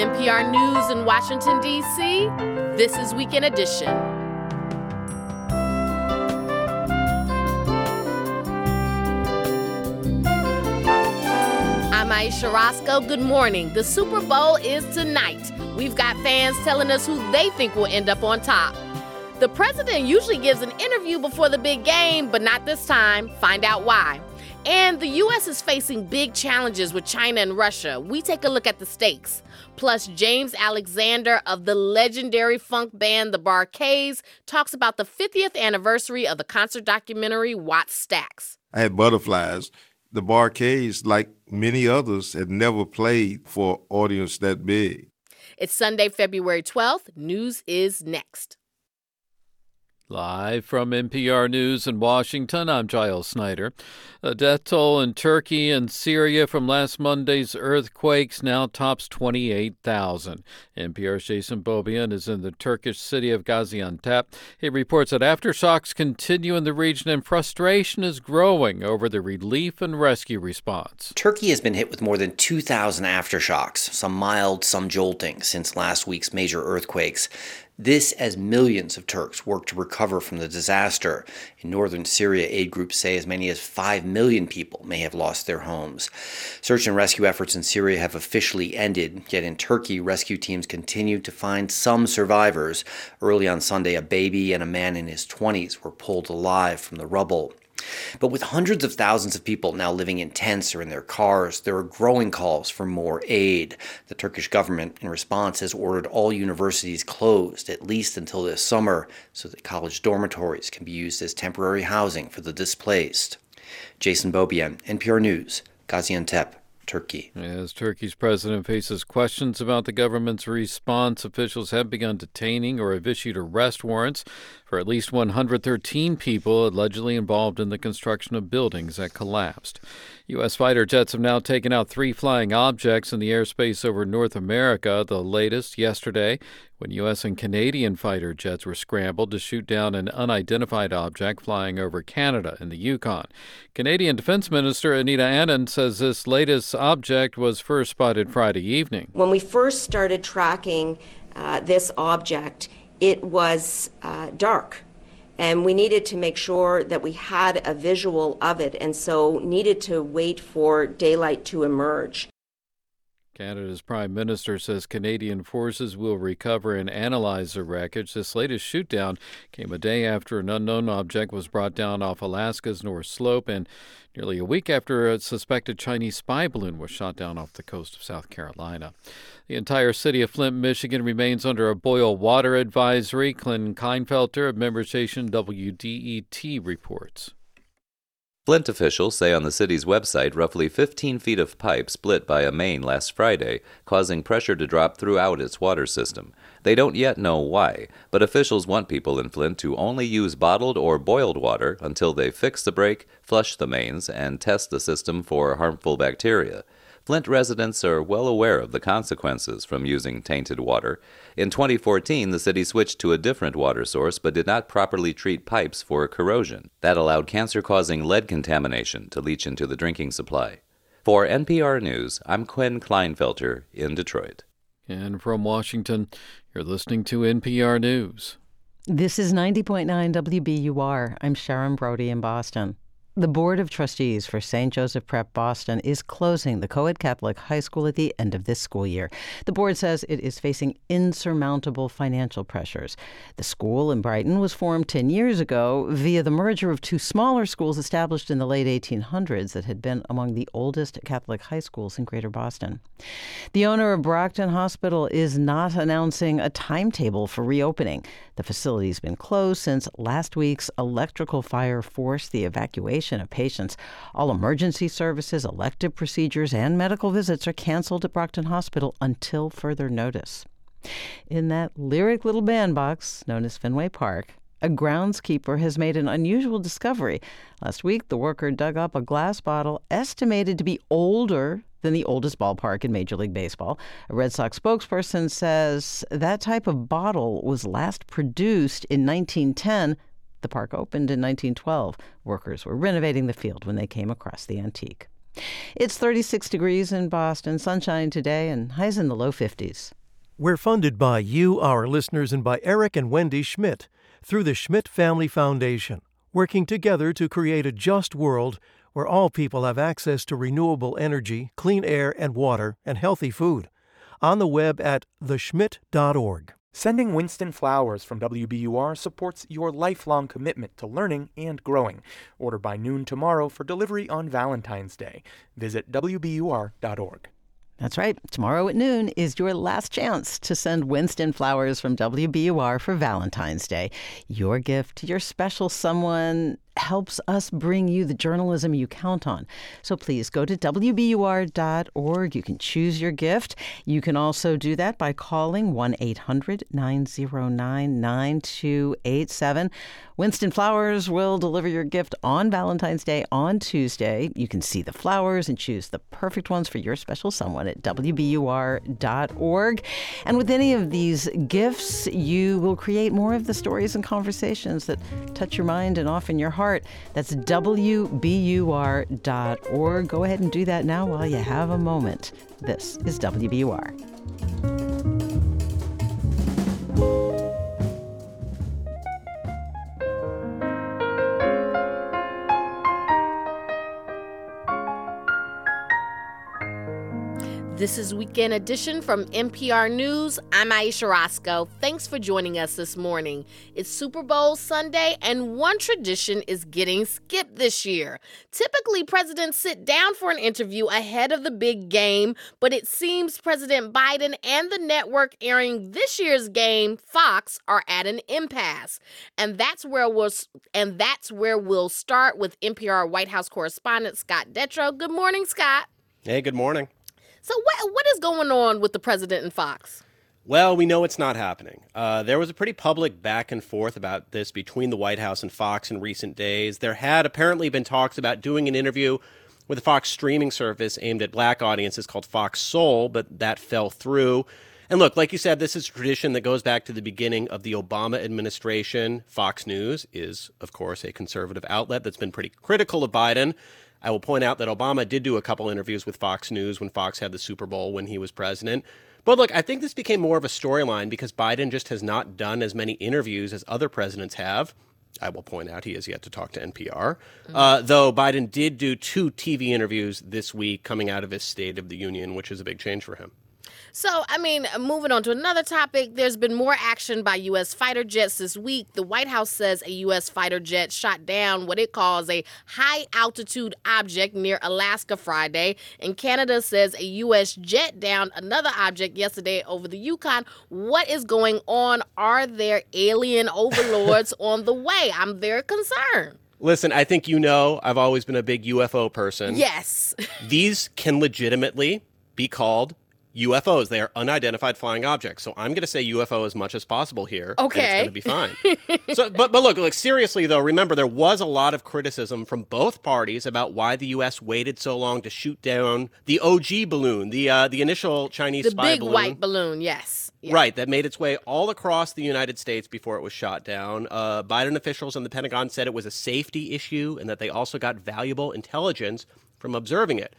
NPR News in Washington, D.C., this is Weekend Edition. I'm Ayesha Rascoe. Good morning. The Super Bowl is tonight. We've got fans telling us who they think will end up on top. The president usually gives an interview before the big game, but not this time. Find out why. And the U.S. is facing big challenges with China and Russia. We take a look at the stakes. Plus, James Alexander of the legendary funk band The Bar-Kays talks about the 50th anniversary of the concert documentary Wattstax. I had butterflies. The Bar-Kays, like many others, had never played for an audience that big. It's Sunday, February 12th. News is next. Live from NPR News in Washington, I'm Giles Snyder. A death toll in Turkey and Syria from last Monday's earthquakes now tops 28,000. NPR's Jason Beaubien is in the Turkish city of Gaziantep. He reports that aftershocks continue in the region and frustration is growing over the relief and rescue response. Turkey has been hit with more than 2,000 aftershocks, some mild, some jolting, since last week's major earthquakes. This as millions of Turks work to recover from the disaster. In northern Syria, aid groups say as many as 5 million people may have lost their homes. Search and rescue efforts in Syria have officially ended, yet in Turkey, rescue teams continue to find some survivors. Early on Sunday, a baby and a man in his 20s were pulled alive from the rubble. But with hundreds of thousands of people now living in tents or in their cars, there are growing calls for more aid. The Turkish government, in response, has ordered all universities closed, at least until this summer, so that college dormitories can be used as temporary housing for the displaced. Jason Beaubien, NPR News, Gaziantep. Turkey. As Turkey's president faces questions about the government's response, officials have begun detaining or have issued arrest warrants for at least 113 people allegedly involved in the construction of buildings that collapsed. U.S. fighter jets have now taken out three flying objects in the airspace over North America, the latest yesterday when U.S. and Canadian fighter jets were scrambled to shoot down an unidentified object flying over Canada in the Yukon. Canadian Defense Minister Anita Anand says this latest object was first spotted Friday evening. When we first started tracking uh, this object, it was uh, dark. And we needed to make sure that we had a visual of it, and so needed to wait for daylight to emerge. Canada's Prime Minister says Canadian forces will recover and analyze the wreckage. This latest shootdown came a day after an unknown object was brought down off Alaska's North Slope and nearly a week after a suspected Chinese spy balloon was shot down off the coast of South Carolina. The entire city of Flint, Michigan remains under a boil water advisory. Quinn Klinefelter of member station WDET reports. Flint officials say on the city's website roughly 15 feet of pipe split by a main last Friday, causing pressure to drop throughout its water system. They don't yet know why, but officials want people in Flint to only use bottled or boiled water until they fix the break, flush the mains, and test the system for harmful bacteria. Flint residents are well aware of the consequences from using tainted water. In 2014, the city switched to a different water source but did not properly treat pipes for corrosion. That allowed cancer causing lead contamination to leach into the drinking supply. For NPR News, I'm Quinn Klinefelter in Detroit. And from Washington, you're listening to NPR News. This is 90.9 WBUR. I'm Sharon Brody in Boston. The Board of Trustees for St. Joseph Prep Boston is closing the Coed Catholic High School at the end of this school year. The board says it is facing insurmountable financial pressures. The school in Brighton was formed 10 years ago via the merger of two smaller schools established in the late 1800s that had been among the oldest Catholic high schools in Greater Boston. The owner of Brockton Hospital is not announcing a timetable for reopening. The facility's been closed since last week's electrical fire forced the evacuation of patients. All emergency services, elective procedures, and medical visits are canceled at Brockton Hospital until further notice. In that lyric little bandbox known as Fenway Park, a groundskeeper has made an unusual discovery. Last week, the worker dug up a glass bottle estimated to be older than the oldest ballpark in Major League Baseball. A Red Sox spokesperson says that type of bottle was last produced in 1910 the park opened in 1912. Workers were renovating the field when they came across the antique. It's 36 degrees in Boston, sunshine today, and highs in the low 50s. We're funded by you, our listeners, and by Eric and Wendy Schmidt through the Schmidt Family Foundation, working together to create a just world where all people have access to renewable energy, clean air and water, and healthy food. On the web at theschmidt.org. Sending Winston Flowers from WBUR supports your lifelong commitment to learning and growing. Order by noon tomorrow for delivery on Valentine's Day. Visit WBUR.org. That's right. Tomorrow at noon is your last chance to send Winston flowers from WBUR for Valentine's Day. Your gift to your special someone helps us bring you the journalism you count on. So please go to WBUR.org. You can choose your gift. You can also do that by calling 1 800 909 9287. Winston Flowers will deliver your gift on Valentine's Day on Tuesday. You can see the flowers and choose the perfect ones for your special someone at WBUR.org. And with any of these gifts, you will create more of the stories and conversations that touch your mind and often your heart heart. That's WBUR.org. Go ahead and do that now while you have a moment. This is WBUR. This is Weekend Edition from NPR News. I'm Ayesha Rascoe. Thanks for joining us this morning. It's Super Bowl Sunday, and one tradition is getting skipped this year. Typically, presidents sit down for an interview ahead of the big game, but it seems President Biden and the network airing this year's game, Fox, are at an impasse. And that's where we'll and that's where we'll start with NPR White House correspondent Scott Detrow. Good morning, Scott. Hey, good morning. So what what is going on with the president and Fox? Well, we know it's not happening. Uh, there was a pretty public back and forth about this between the White House and Fox in recent days. There had apparently been talks about doing an interview with a Fox streaming service aimed at black audiences called Fox Soul, but that fell through. And look, like you said, this is a tradition that goes back to the beginning of the Obama administration. Fox News is, of course, a conservative outlet that's been pretty critical of Biden. I will point out that Obama did do a couple interviews with Fox News when Fox had the Super Bowl when he was president. But look, I think this became more of a storyline because Biden just has not done as many interviews as other presidents have. I will point out he has yet to talk to NPR. Mm-hmm. Uh, though Biden did do two TV interviews this week coming out of his State of the Union, which is a big change for him. So, I mean, moving on to another topic, there's been more action by U.S. fighter jets this week. The White House says a U.S. fighter jet shot down what it calls a high altitude object near Alaska Friday. And Canada says a U.S. jet downed another object yesterday over the Yukon. What is going on? Are there alien overlords on the way? I'm very concerned. Listen, I think you know I've always been a big UFO person. Yes. These can legitimately be called UFOs. They are unidentified flying objects. So I'm going to say UFO as much as possible here. Okay. it's going to be fine. so, but but look, like seriously though, remember there was a lot of criticism from both parties about why the U.S. waited so long to shoot down the OG balloon, the uh, the initial Chinese the spy big balloon. white balloon. Yes. Yeah. Right, that made its way all across the United States before it was shot down. Uh, Biden officials and the Pentagon said it was a safety issue and that they also got valuable intelligence from observing it.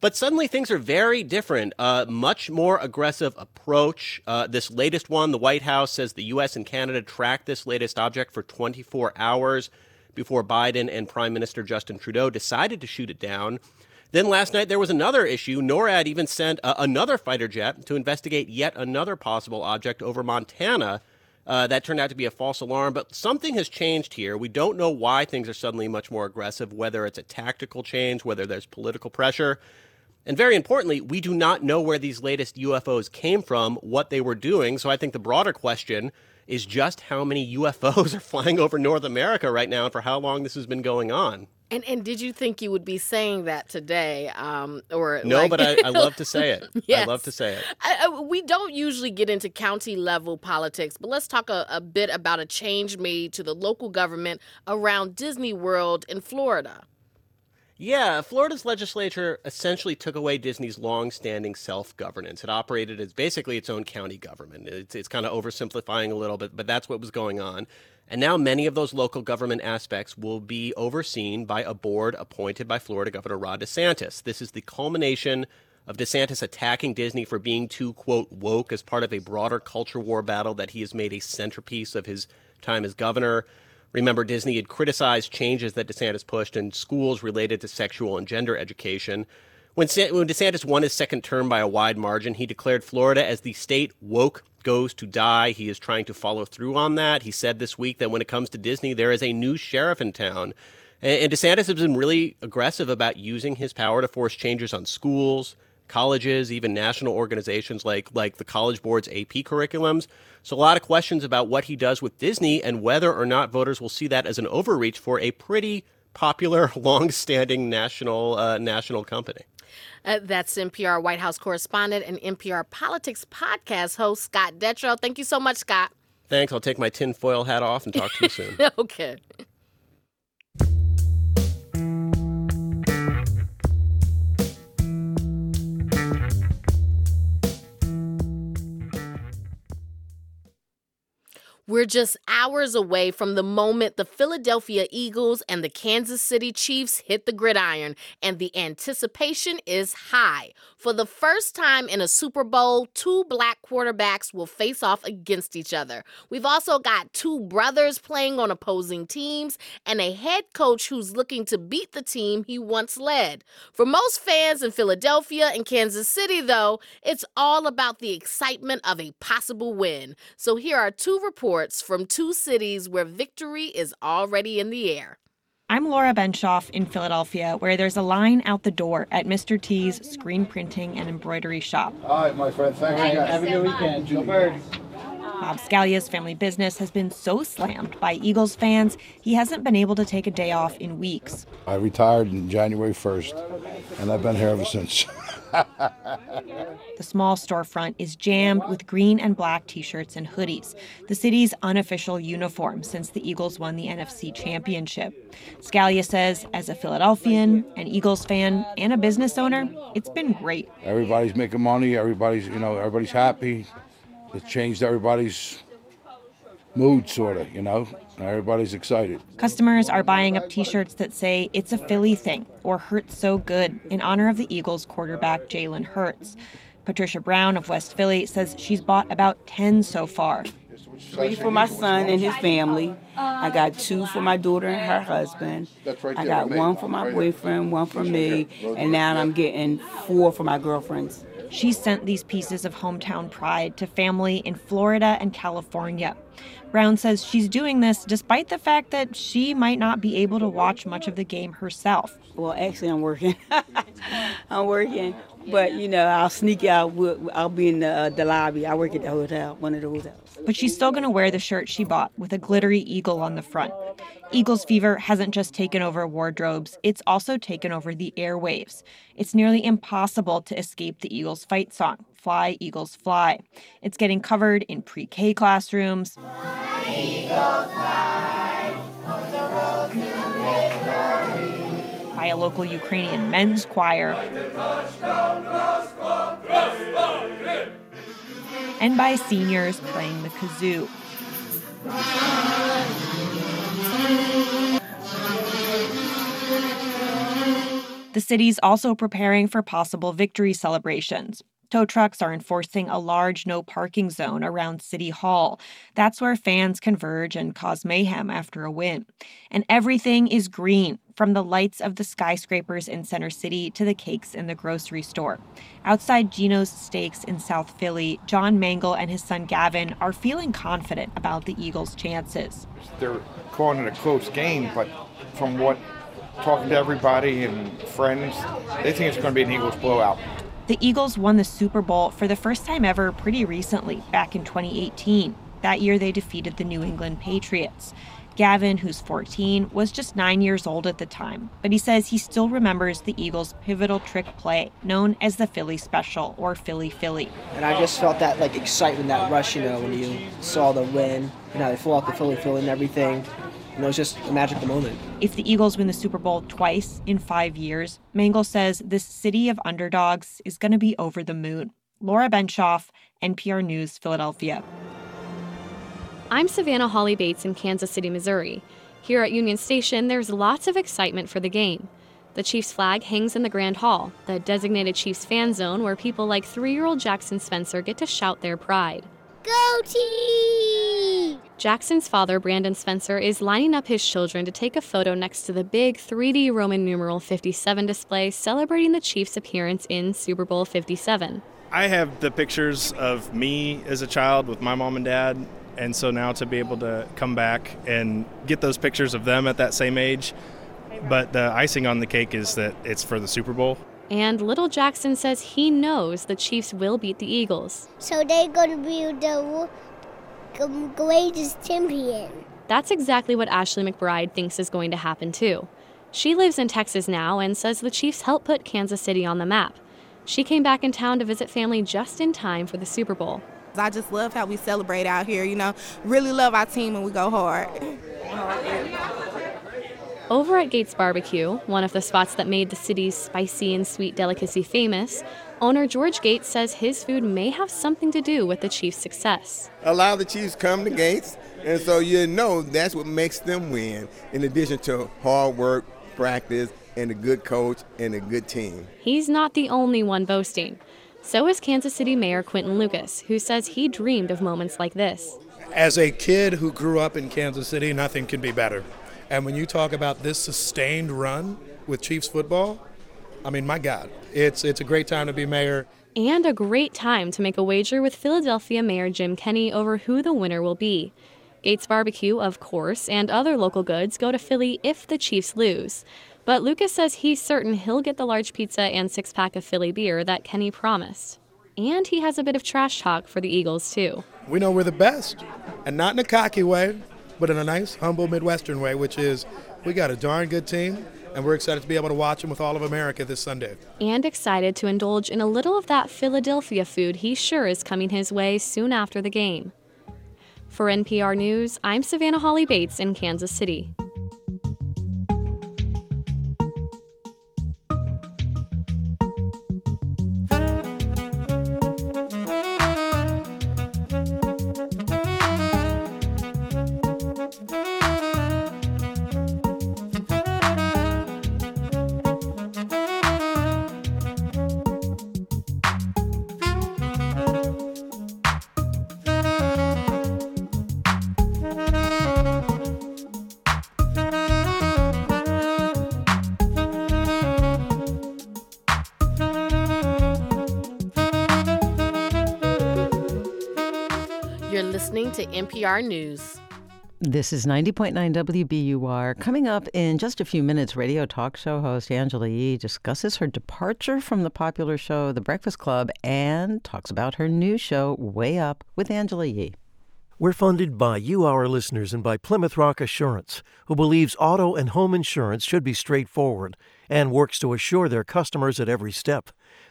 But suddenly things are very different. A much more aggressive approach. Uh, this latest one, the White House says the U.S. and Canada tracked this latest object for 24 hours before Biden and Prime Minister Justin Trudeau decided to shoot it down. Then last night there was another issue. NORAD even sent uh, another fighter jet to investigate yet another possible object over Montana. Uh, that turned out to be a false alarm, but something has changed here. We don't know why things are suddenly much more aggressive, whether it's a tactical change, whether there's political pressure. And very importantly, we do not know where these latest UFOs came from, what they were doing. So I think the broader question is just how many UFOs are flying over North America right now and for how long this has been going on. And and did you think you would be saying that today? Um, or no, like... but I, I, love to say it. yes. I love to say it. I, I, we don't usually get into county level politics, but let's talk a, a bit about a change made to the local government around Disney World in Florida. Yeah, Florida's legislature essentially took away Disney's long-standing self-governance. It operated as basically its own county government. It's, it's kind of oversimplifying a little bit, but that's what was going on. And now many of those local government aspects will be overseen by a board appointed by Florida Governor Ron DeSantis. This is the culmination of DeSantis attacking Disney for being too, quote, woke as part of a broader culture war battle that he has made a centerpiece of his time as governor. Remember, Disney had criticized changes that DeSantis pushed in schools related to sexual and gender education. When, when DeSantis won his second term by a wide margin, he declared Florida as the state woke goes to die. He is trying to follow through on that. He said this week that when it comes to Disney, there is a new sheriff in town. And DeSantis has been really aggressive about using his power to force changes on schools, colleges, even national organizations like like the College Board's AP curriculums. So a lot of questions about what he does with Disney and whether or not voters will see that as an overreach for a pretty popular, long-standing national uh, national company. Uh, that's NPR White House correspondent and NPR Politics podcast host Scott Detrow. Thank you so much, Scott. Thanks. I'll take my tinfoil hat off and talk to you soon. okay. We're just hours away from the moment the Philadelphia Eagles and the Kansas City Chiefs hit the gridiron, and the anticipation is high. For the first time in a Super Bowl, two black quarterbacks will face off against each other. We've also got two brothers playing on opposing teams and a head coach who's looking to beat the team he once led. For most fans in Philadelphia and Kansas City, though, it's all about the excitement of a possible win. So here are two reports reports from two cities where victory is already in the air. I'm Laura Benshoff in Philadelphia, where there's a line out the door at Mr. T's screen printing and embroidery shop. All right, my friend. Thanks again. Have a good weekend. Go Birds. Bob Scalia's family business has been so slammed by Eagles fans, he hasn't been able to take a day off in weeks. I retired in January 1st, and I've been here ever since. the small storefront is jammed with green and black t shirts and hoodies, the city's unofficial uniform since the Eagles won the NFC championship. Scalia says, as a Philadelphian, an Eagles fan, and a business owner, it's been great. Everybody's making money, everybody's, you know, everybody's happy. It changed everybody's mood, sort of, you know? Everybody's excited. Customers are buying up t shirts that say, It's a Philly thing, or Hurts So Good, in honor of the Eagles quarterback Jalen Hurts. Patricia Brown of West Philly says she's bought about 10 so far. Three for my son and his family. I got two for my daughter and her husband. I got one for my boyfriend, one for me, and now I'm getting four for my girlfriends. She sent these pieces of hometown pride to family in Florida and California. Brown says she's doing this despite the fact that she might not be able to watch much of the game herself. Well, actually, I'm working. I'm working, but you know, I'll sneak out. I'll be in the, uh, the lobby. I work at the hotel, one of the hotels. But she's still going to wear the shirt she bought with a glittery eagle on the front. Eagles fever hasn't just taken over wardrobes, it's also taken over the airwaves. It's nearly impossible to escape the Eagles fight song, Fly, Eagles, Fly. It's getting covered in pre K classrooms. By a local Ukrainian men's choir. And by seniors playing the kazoo. The city's also preparing for possible victory celebrations. Tow trucks are enforcing a large no parking zone around City Hall. That's where fans converge and cause mayhem after a win. And everything is green, from the lights of the skyscrapers in Center City to the cakes in the grocery store. Outside Gino's Steaks in South Philly, John Mangle and his son Gavin are feeling confident about the Eagles' chances. They're calling it a close game, but from what talking to everybody and friends, they think it's going to be an Eagles blowout. The Eagles won the Super Bowl for the first time ever pretty recently, back in 2018. That year, they defeated the New England Patriots. Gavin, who's 14, was just nine years old at the time, but he says he still remembers the Eagles' pivotal trick play, known as the Philly Special or Philly Philly. And I just felt that like excitement, that rush, you know, when you saw the win, you know, they flew off the Philly Philly and everything. You know, it's just a magical moment. If the Eagles win the Super Bowl twice in five years, Mangel says this city of underdogs is going to be over the moon. Laura Benshoff, NPR News, Philadelphia. I'm Savannah Hawley-Bates in Kansas City, Missouri. Here at Union Station, there's lots of excitement for the game. The Chiefs flag hangs in the Grand Hall, the designated Chiefs fan zone where people like three year old Jackson Spencer get to shout their pride. Go team! Jackson's father, Brandon Spencer, is lining up his children to take a photo next to the big 3D Roman numeral 57 display celebrating the Chiefs' appearance in Super Bowl 57. I have the pictures of me as a child with my mom and dad, and so now to be able to come back and get those pictures of them at that same age but the icing on the cake is that it's for the Super Bowl. And little Jackson says he knows the Chiefs will beat the Eagles. So they're going to be the greatest champion. That's exactly what Ashley McBride thinks is going to happen too. She lives in Texas now and says the Chiefs helped put Kansas City on the map. She came back in town to visit family just in time for the Super Bowl. I just love how we celebrate out here, you know, really love our team and we go hard. Over at Gates Barbecue, one of the spots that made the city's spicy and sweet delicacy famous, owner George Gates says his food may have something to do with the Chiefs' success. A lot of the Chiefs come to Gates, and so you know that's what makes them win, in addition to hard work, practice, and a good coach and a good team. He's not the only one boasting. So is Kansas City Mayor Quinton Lucas, who says he dreamed of moments like this. As a kid who grew up in Kansas City, nothing can be better. And when you talk about this sustained run with Chiefs football, I mean, my God, it's it's a great time to be mayor. And a great time to make a wager with Philadelphia Mayor Jim Kenney over who the winner will be. Gates Barbecue, of course, and other local goods go to Philly if the Chiefs lose. But Lucas says he's certain he'll get the large pizza and six pack of Philly beer that Kenney promised. And he has a bit of trash talk for the Eagles, too. We know we're the best, and not in a cocky way but in a nice, humble Midwestern way, which is we got a darn good team, and we're excited to be able to watch them with all of America this Sunday. And excited to indulge in a little of that Philadelphia food he sure is coming his way soon after the game. For NPR News, I'm Savannah Hawley-Bates in Kansas City. NPR News. This is 90.9 WBUR. Coming up in just a few minutes, radio talk show host Angela Yee discusses her departure from the popular show The Breakfast Club and talks about her new show, Way Up, with Angela Yee. We're funded by you, our listeners, and by Plymouth Rock Assurance, who believes auto and home insurance should be straightforward and works to assure their customers at every step.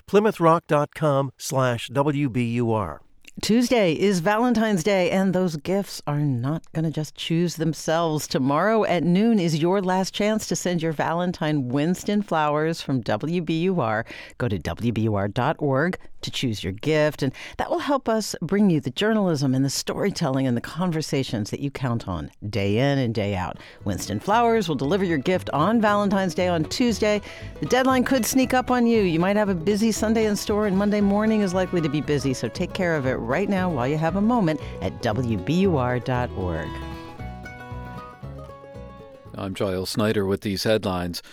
PlymouthRock.com slash WBUR. Tuesday is Valentine's Day, and those gifts are not going to just choose themselves. Tomorrow at noon is your last chance to send your Valentine Winston flowers from WBUR. Go to WBUR.org to choose your gift, and that will help us bring you the journalism and the storytelling and the conversations that you count on day in and day out. Winston Flowers will deliver your gift on Valentine's Day on Tuesday. The deadline could sneak up on you. You might have a busy Sunday in store, and Monday morning is likely to be busy, so take care of it right now while you have a moment at WBUR.org. I'm Giles Snyder with these headlines.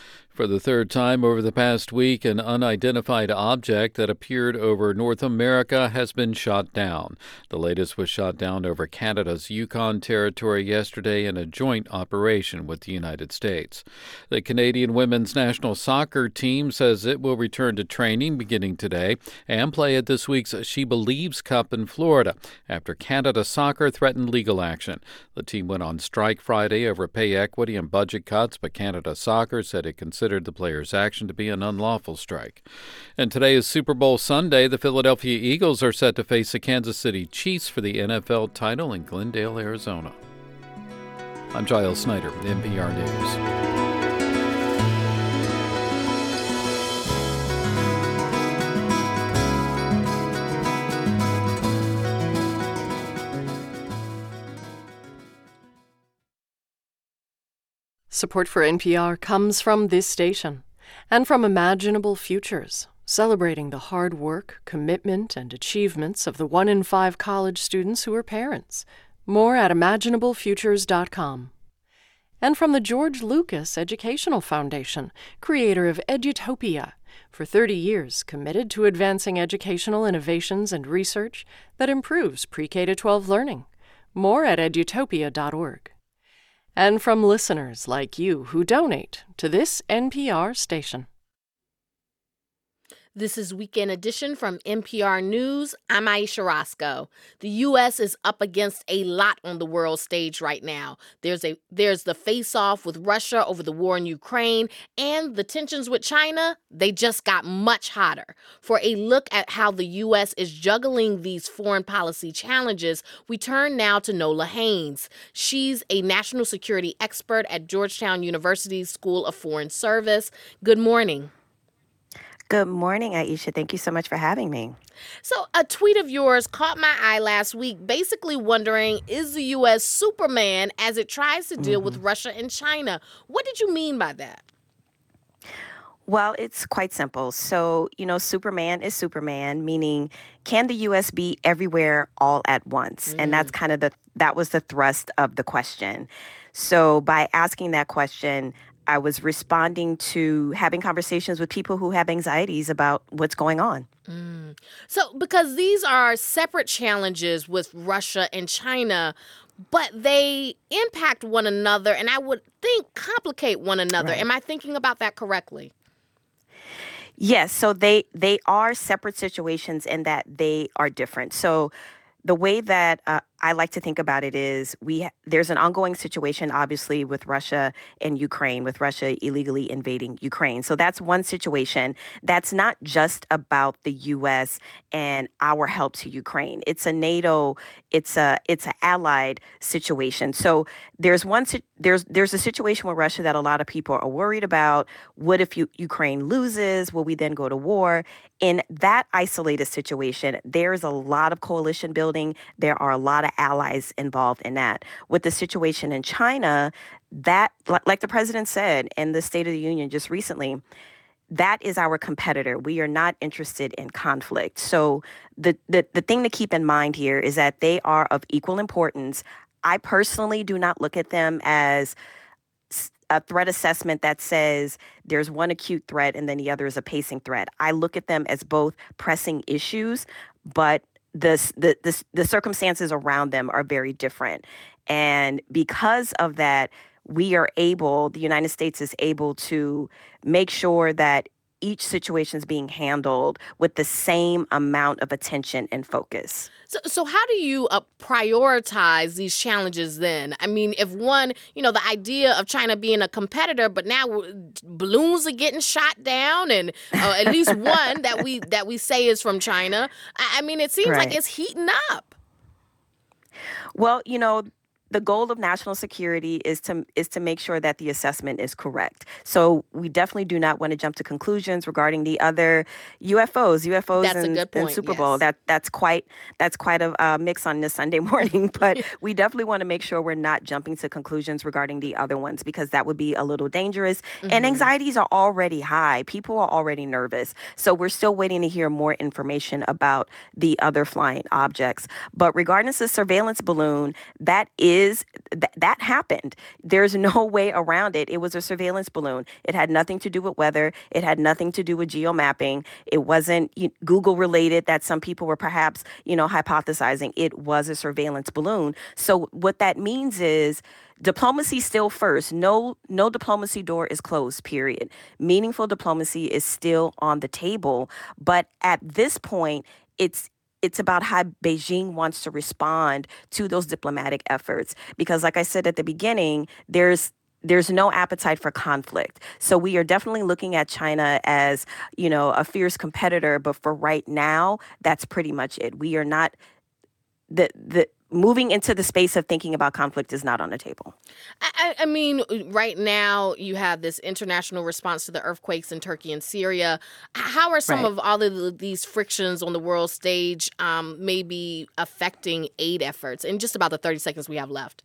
For the third time over the past week, an unidentified object that appeared over North America has been shot down. The latest was shot down over Canada's Yukon territory yesterday in a joint operation with the United States. The Canadian women's national soccer team says it will return to training beginning today and play at this week's SheBelieves Cup in Florida after Canada Soccer threatened legal action. The team went on strike Friday over pay equity and budget cuts, but Canada Soccer said it considered considered the players' action to be an unlawful strike. And today is Super Bowl Sunday. The Philadelphia Eagles are set to face the Kansas City Chiefs for the NFL title in Glendale, Arizona. I'm Giles Snyder, NPR News. Support for NPR comes from this station and from Imaginable Futures, celebrating the hard work, commitment, and achievements of the one in five college students who are parents. More at imaginablefutures.com. And from the George Lucas Educational Foundation, creator of Edutopia, for 30 years committed to advancing educational innovations and research that improves pre K 12 learning. More at edutopia.org and from listeners like you who donate to this NPR station. This is Weekend Edition from NPR News. I'm Ayesha Rascoe. The U.S. is up against a lot on the world stage right now. There's a there's the face-off with Russia over the war in Ukraine, and the tensions with China. They just got much hotter. For a look at how the U.S. is juggling these foreign policy challenges, we turn now to Nola Haynes. She's a national security expert at Georgetown University's School of Foreign Service. Good morning. Good morning, Ayesha. Thank you so much for having me. So, a tweet of yours caught my eye last week, basically wondering is the U.S. Superman as it tries to deal mm-hmm. with Russia and China? What did you mean by that? Well, it's quite simple. So, you know, Superman is Superman, meaning can the US be everywhere all at once? Mm. And that's mm. kind of the that was the thrust of the question. So, by asking that question, I was responding to having conversations with people who have anxieties about what's going on. Mm. So, because these are separate challenges with Russia and China, but they impact one another and I would think complicate one another. Right. Am I thinking about that correctly? Yes, so they they are separate situations in that they are different. So the way that uh, I like to think about it is we there's an ongoing situation obviously with Russia and Ukraine with Russia illegally invading Ukraine. So that's one situation that's not just about the US and our help to Ukraine. It's a NATO it's a it's an allied situation. So there's one there's there's a situation with Russia that a lot of people are worried about. What if you, Ukraine loses? Will we then go to war? In that isolated situation, there's a lot of coalition building. There are a lot of allies involved in that. With the situation in China, that, like the president said in the State of the Union just recently, that is our competitor. We are not interested in conflict. So the, the the thing to keep in mind here is that they are of equal importance. I personally do not look at them as a threat assessment that says there's one acute threat and then the other is a pacing threat. I look at them as both pressing issues, but the, the, the, circumstances around them are very different. And because of that, we are able, the United States is able to make sure that each situation is being handled with the same amount of attention and focus. So, so how do you uh, prioritize these challenges then? I mean, if one, you know, the idea of China being a competitor, but now balloons are getting shot down, and uh, at least one that we that we say is from China. I, I mean, it seems right. like it's heating up. Well, you know, the goal of national security is to is to make sure that the assessment is correct. So we definitely do not want to jump to conclusions regarding the other UFOs, UFOs that's and, and, Super Bowl. That that's quite that's quite a uh, mix on this Sunday morning. But we definitely want to make sure we're not jumping to conclusions regarding the other ones because that would be a little dangerous. Mm-hmm. And anxieties are already high. People are already nervous. So we're still waiting to hear more information about the other flying objects. But regardless of surveillance balloon, that is is th- that happened. There's no way around it. It was a surveillance balloon. It had nothing to do with weather. It had nothing to do with geo mapping. It wasn't you, Google related that some people were perhaps, you know, hypothesizing. It was a surveillance balloon. So what that means is diplomacy still first. No no diplomacy door is closed, period. Meaningful diplomacy is still on the table, but at this point it's it's about how Beijing wants to respond to those diplomatic efforts. Because, like I said at the beginning, there's there's no appetite for conflict. So we are definitely looking at China as, you know, a fierce competitor, but for right now, that's pretty much it. We are not the the moving into the space of thinking about conflict is not on the table. I, I, mean, right now you have this international response to the earthquakes in Turkey and Syria. How are some right. of all of these frictions on the world stage um, maybe affecting aid efforts? In just about the 30 seconds we have left.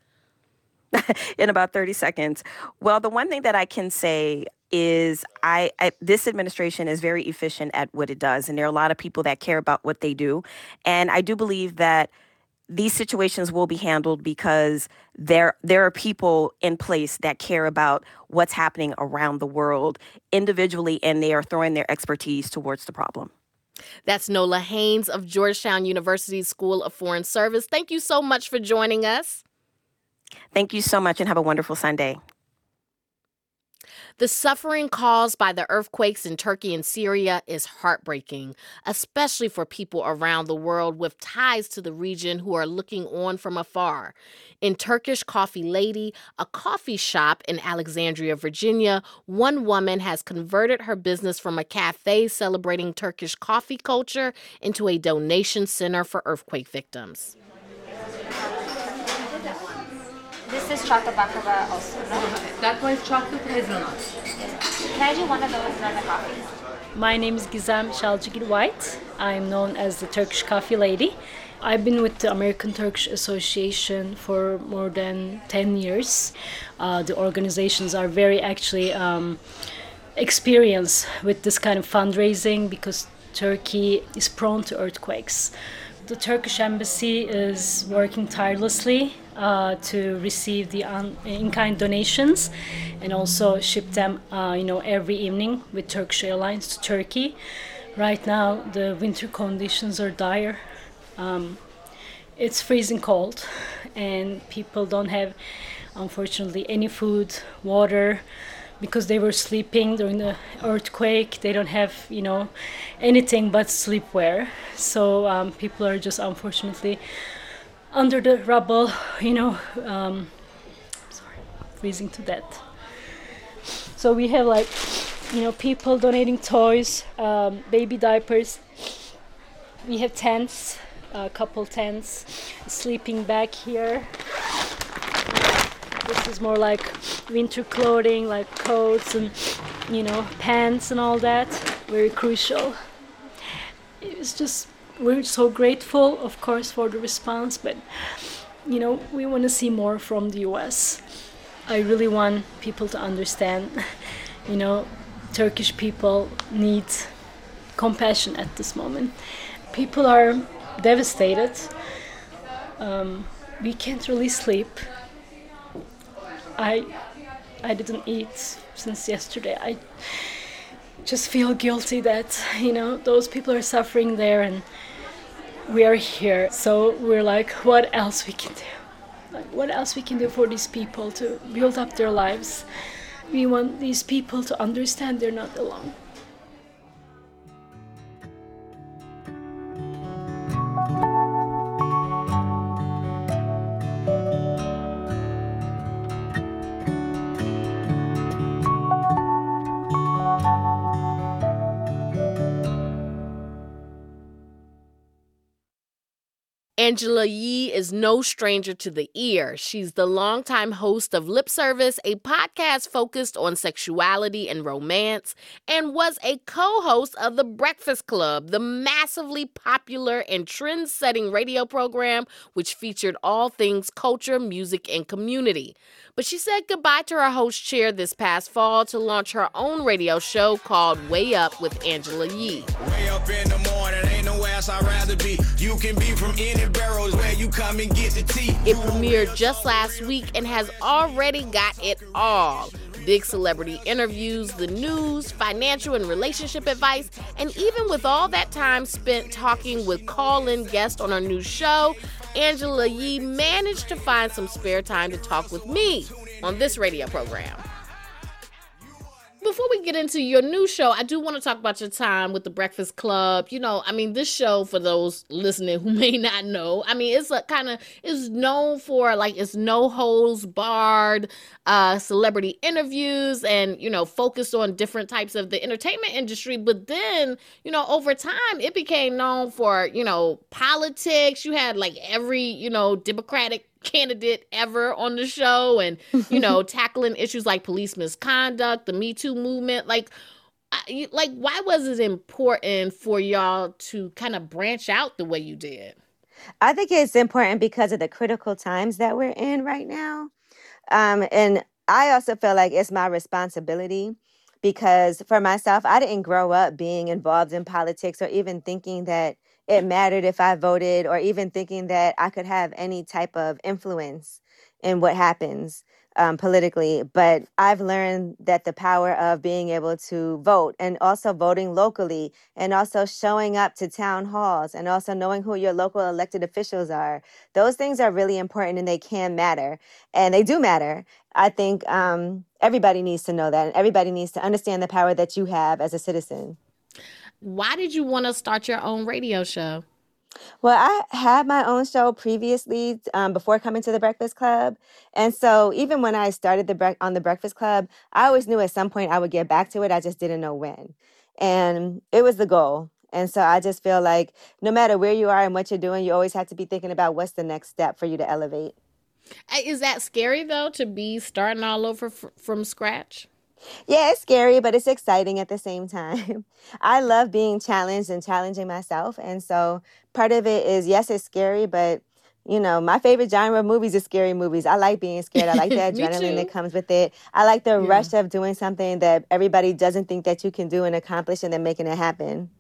in about 30 seconds. Well, the one thing that I can say is I, I, this administration is very efficient at what it does and there are a lot of people that care about what they do and I do believe that these situations will be handled because there there are people in place that care about what's happening around the world individually and they are throwing their expertise towards the problem. That's Nola Haynes of Georgetown University School of Foreign Service. Thank you so much for joining us. Thank you so much and have a wonderful Sunday. The suffering caused by the earthquakes in Turkey and Syria is heartbreaking, especially for people around the world with ties to the region who are looking on from afar. In Turkish Coffee Lady, a coffee shop in Alexandria, Virginia, one woman has converted her business from a cafe celebrating Turkish coffee culture into a donation center for earthquake victims. This is chocolate baklava also, no? That one is chocolate hazelnut. Can I do one of those and then a coffee? My name is Gizem Shalcigil White. I'm known as the Turkish Coffee Lady. I've been with the American Turkish Association for more than 10 years. Uh, the organizations are very actually um, experienced with this kind of fundraising because Turkey is prone to earthquakes. The Turkish embassy is working tirelessly uh, to receive the in-kind donations and also ship them, uh, you know, every evening with Turkish Airlines to Turkey. Right now, the winter conditions are dire. Um, it's freezing cold, and people don't have, unfortunately, any food, water, because they were sleeping during the earthquake. They don't have, you know, anything but sleepwear. So um, people are just unfortunately under the rubble, you know, um, sorry, freezing to death. So we have like, you know, people donating toys, um, baby diapers. We have tents, a couple tents, sleeping bag here. This is more like winter clothing, like coats and, you know, pants and all that. Very crucial. It's just we're so grateful, of course, for the response, but you know, we want to see more from the US. I really want people to understand, you know, Turkish people need compassion at this moment. People are devastated. Um, we can't really sleep. I I didn't eat since yesterday. I just feel guilty that you know those people are suffering there and we are here so we're like what else we can do? Like what else we can do for these people to build up their lives? We want these people to understand they're not alone Angela Yee is no stranger to the ear. She's the longtime host of Lip Service, a podcast focused on sexuality and romance, and was a co host of The Breakfast Club, the massively popular and trend setting radio program which featured all things culture, music, and community. But she said goodbye to her host chair this past fall to launch her own radio show called Way Up with Angela Yee. Way up in the morning, ain't no ass I'd rather be. You can be from any barrels where you come and get the tea. It premiered just last week and has already got it all big celebrity interviews, the news, financial and relationship advice, and even with all that time spent talking with call in guests on our new show, Angela Yee managed to find some spare time to talk with me on this radio program. Before we get into your new show, I do want to talk about your time with the Breakfast Club. You know, I mean, this show for those listening who may not know, I mean, it's a kind of is known for like it's no holds barred, uh, celebrity interviews, and you know, focused on different types of the entertainment industry. But then, you know, over time, it became known for you know politics. You had like every you know Democratic candidate ever on the show and you know tackling issues like police misconduct the me too movement. Like like why was it important for y'all to kind of branch out the way you did? I think it's important because of the critical times that we're in right now. Um, and i also feel like it's my responsibility because for myself i didn't grow up being involved in politics or even thinking that it mattered if I voted or even thinking that I could have any type of influence in what happens um, politically. But I've learned that the power of being able to vote and also voting locally and also showing up to town halls and also knowing who your local elected officials are, those things are really important and they can matter. And they do matter. I think um, everybody needs to know that and everybody needs to understand the power that you have as a citizen. Why did you want to start your own radio show? Well, I had my own show previously um, before coming to the Breakfast Club, and so even when I started the bre- on the Breakfast Club, I always knew at some point I would get back to it. I just didn't know when, and it was the goal. And so I just feel like no matter where you are and what you're doing, you always have to be thinking about what's the next step for you to elevate. Is that scary though to be starting all over f- from scratch? Yeah, it's scary, but it's exciting at the same time. I love being challenged and challenging myself. And so part of it is, yes, it's scary, but you know, my favorite genre of movies is scary movies. I like being scared. I like the adrenaline that comes with it. I like the yeah. rush of doing something that everybody doesn't think that you can do and accomplish and then making it happen.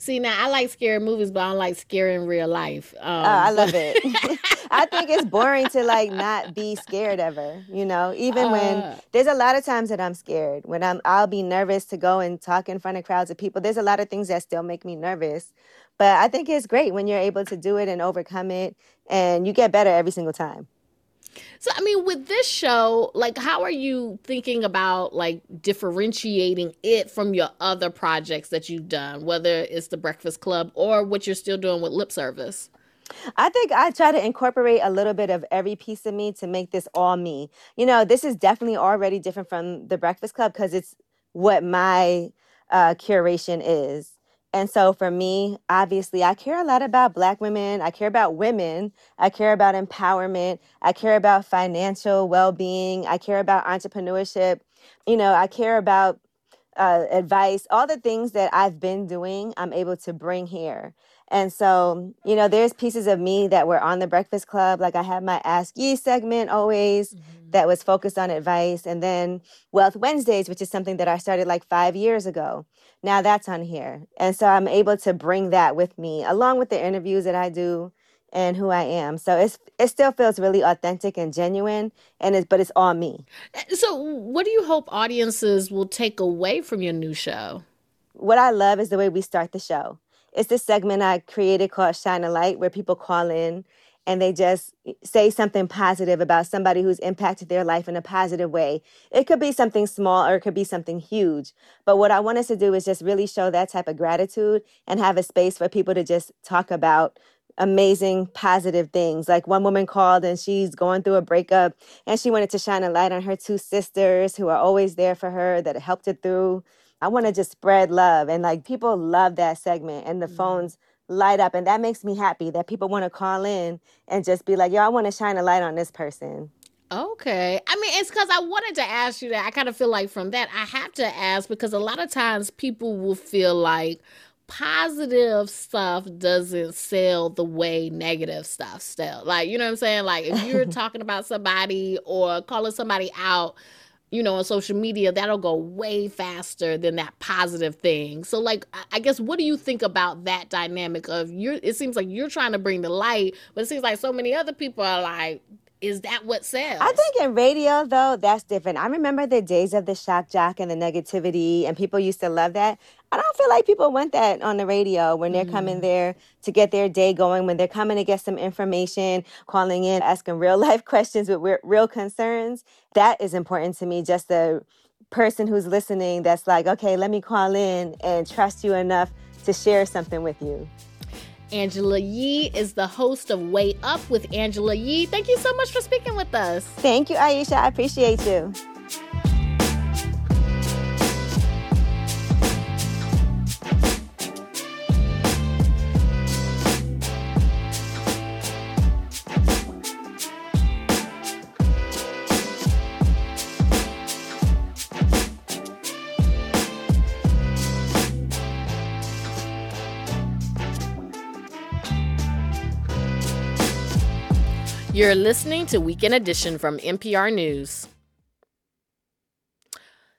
See, now I like scary movies, but I don't like scary in real life. Um, oh, I love it. I think it's boring to like not be scared ever. You know, even uh, when there's a lot of times that I'm scared. When I'm, I'll be nervous to go and talk in front of crowds of people. There's a lot of things that still make me nervous. But I think it's great when you're able to do it and overcome it, and you get better every single time. So I mean with this show, like how are you thinking about like differentiating it from your other projects that you've done, whether it's the Breakfast Club or what you're still doing with lip service? I think I try to incorporate a little bit of every piece of me to make this all me. You know, this is definitely already different from the Breakfast Club because it's what my uh, curation is. And so for me, obviously, I care a lot about Black women. I care about women. I care about empowerment. I care about financial well being. I care about entrepreneurship. You know, I care about uh, advice, all the things that I've been doing, I'm able to bring here. And so, you know, there's pieces of me that were on the Breakfast Club. Like I had my Ask Yee segment always mm-hmm. that was focused on advice. And then Wealth Wednesdays, which is something that I started like five years ago. Now that's on here. And so I'm able to bring that with me along with the interviews that I do and who I am. So it's it still feels really authentic and genuine and it's but it's all me. Eh, so what do you hope audiences will take away from your new show? What I love is the way we start the show. It's this segment I created called Shine a Light where people call in and they just eh, say something positive about somebody who's impacted their life in a positive way. It could be something small or it could be something huge. But what I want us to do is just really show that type of gratitude and have a space for people to just talk about amazing positive things. Like one woman called and she's going through a breakup and she wanted to shine a light on her two sisters who are always there for her that helped her through. I want to just spread love and like people love that segment and the mm-hmm. phones light up and that makes me happy that people want to call in and just be like, "Yo, I want to shine a light on this person." Okay. I mean, it's because I wanted to ask you that. I kind of feel like from that, I have to ask because a lot of times people will feel like positive stuff doesn't sell the way negative stuff sell. Like, you know what I'm saying? Like, if you're talking about somebody or calling somebody out, you know, on social media, that'll go way faster than that positive thing. So, like, I guess, what do you think about that dynamic of you're? It seems like you're trying to bring the light, but it seems like so many other people are like, is that what sells? I think in radio though, that's different. I remember the days of the shock jock and the negativity, and people used to love that. I don't feel like people want that on the radio when they're coming Mm. there to get their day going, when they're coming to get some information, calling in, asking real life questions with real concerns. That is important to me. Just the person who's listening that's like, okay, let me call in and trust you enough to share something with you. Angela Yee is the host of Way Up with Angela Yee. Thank you so much for speaking with us. Thank you, Ayesha. I appreciate you. You're listening to Weekend Edition from NPR News.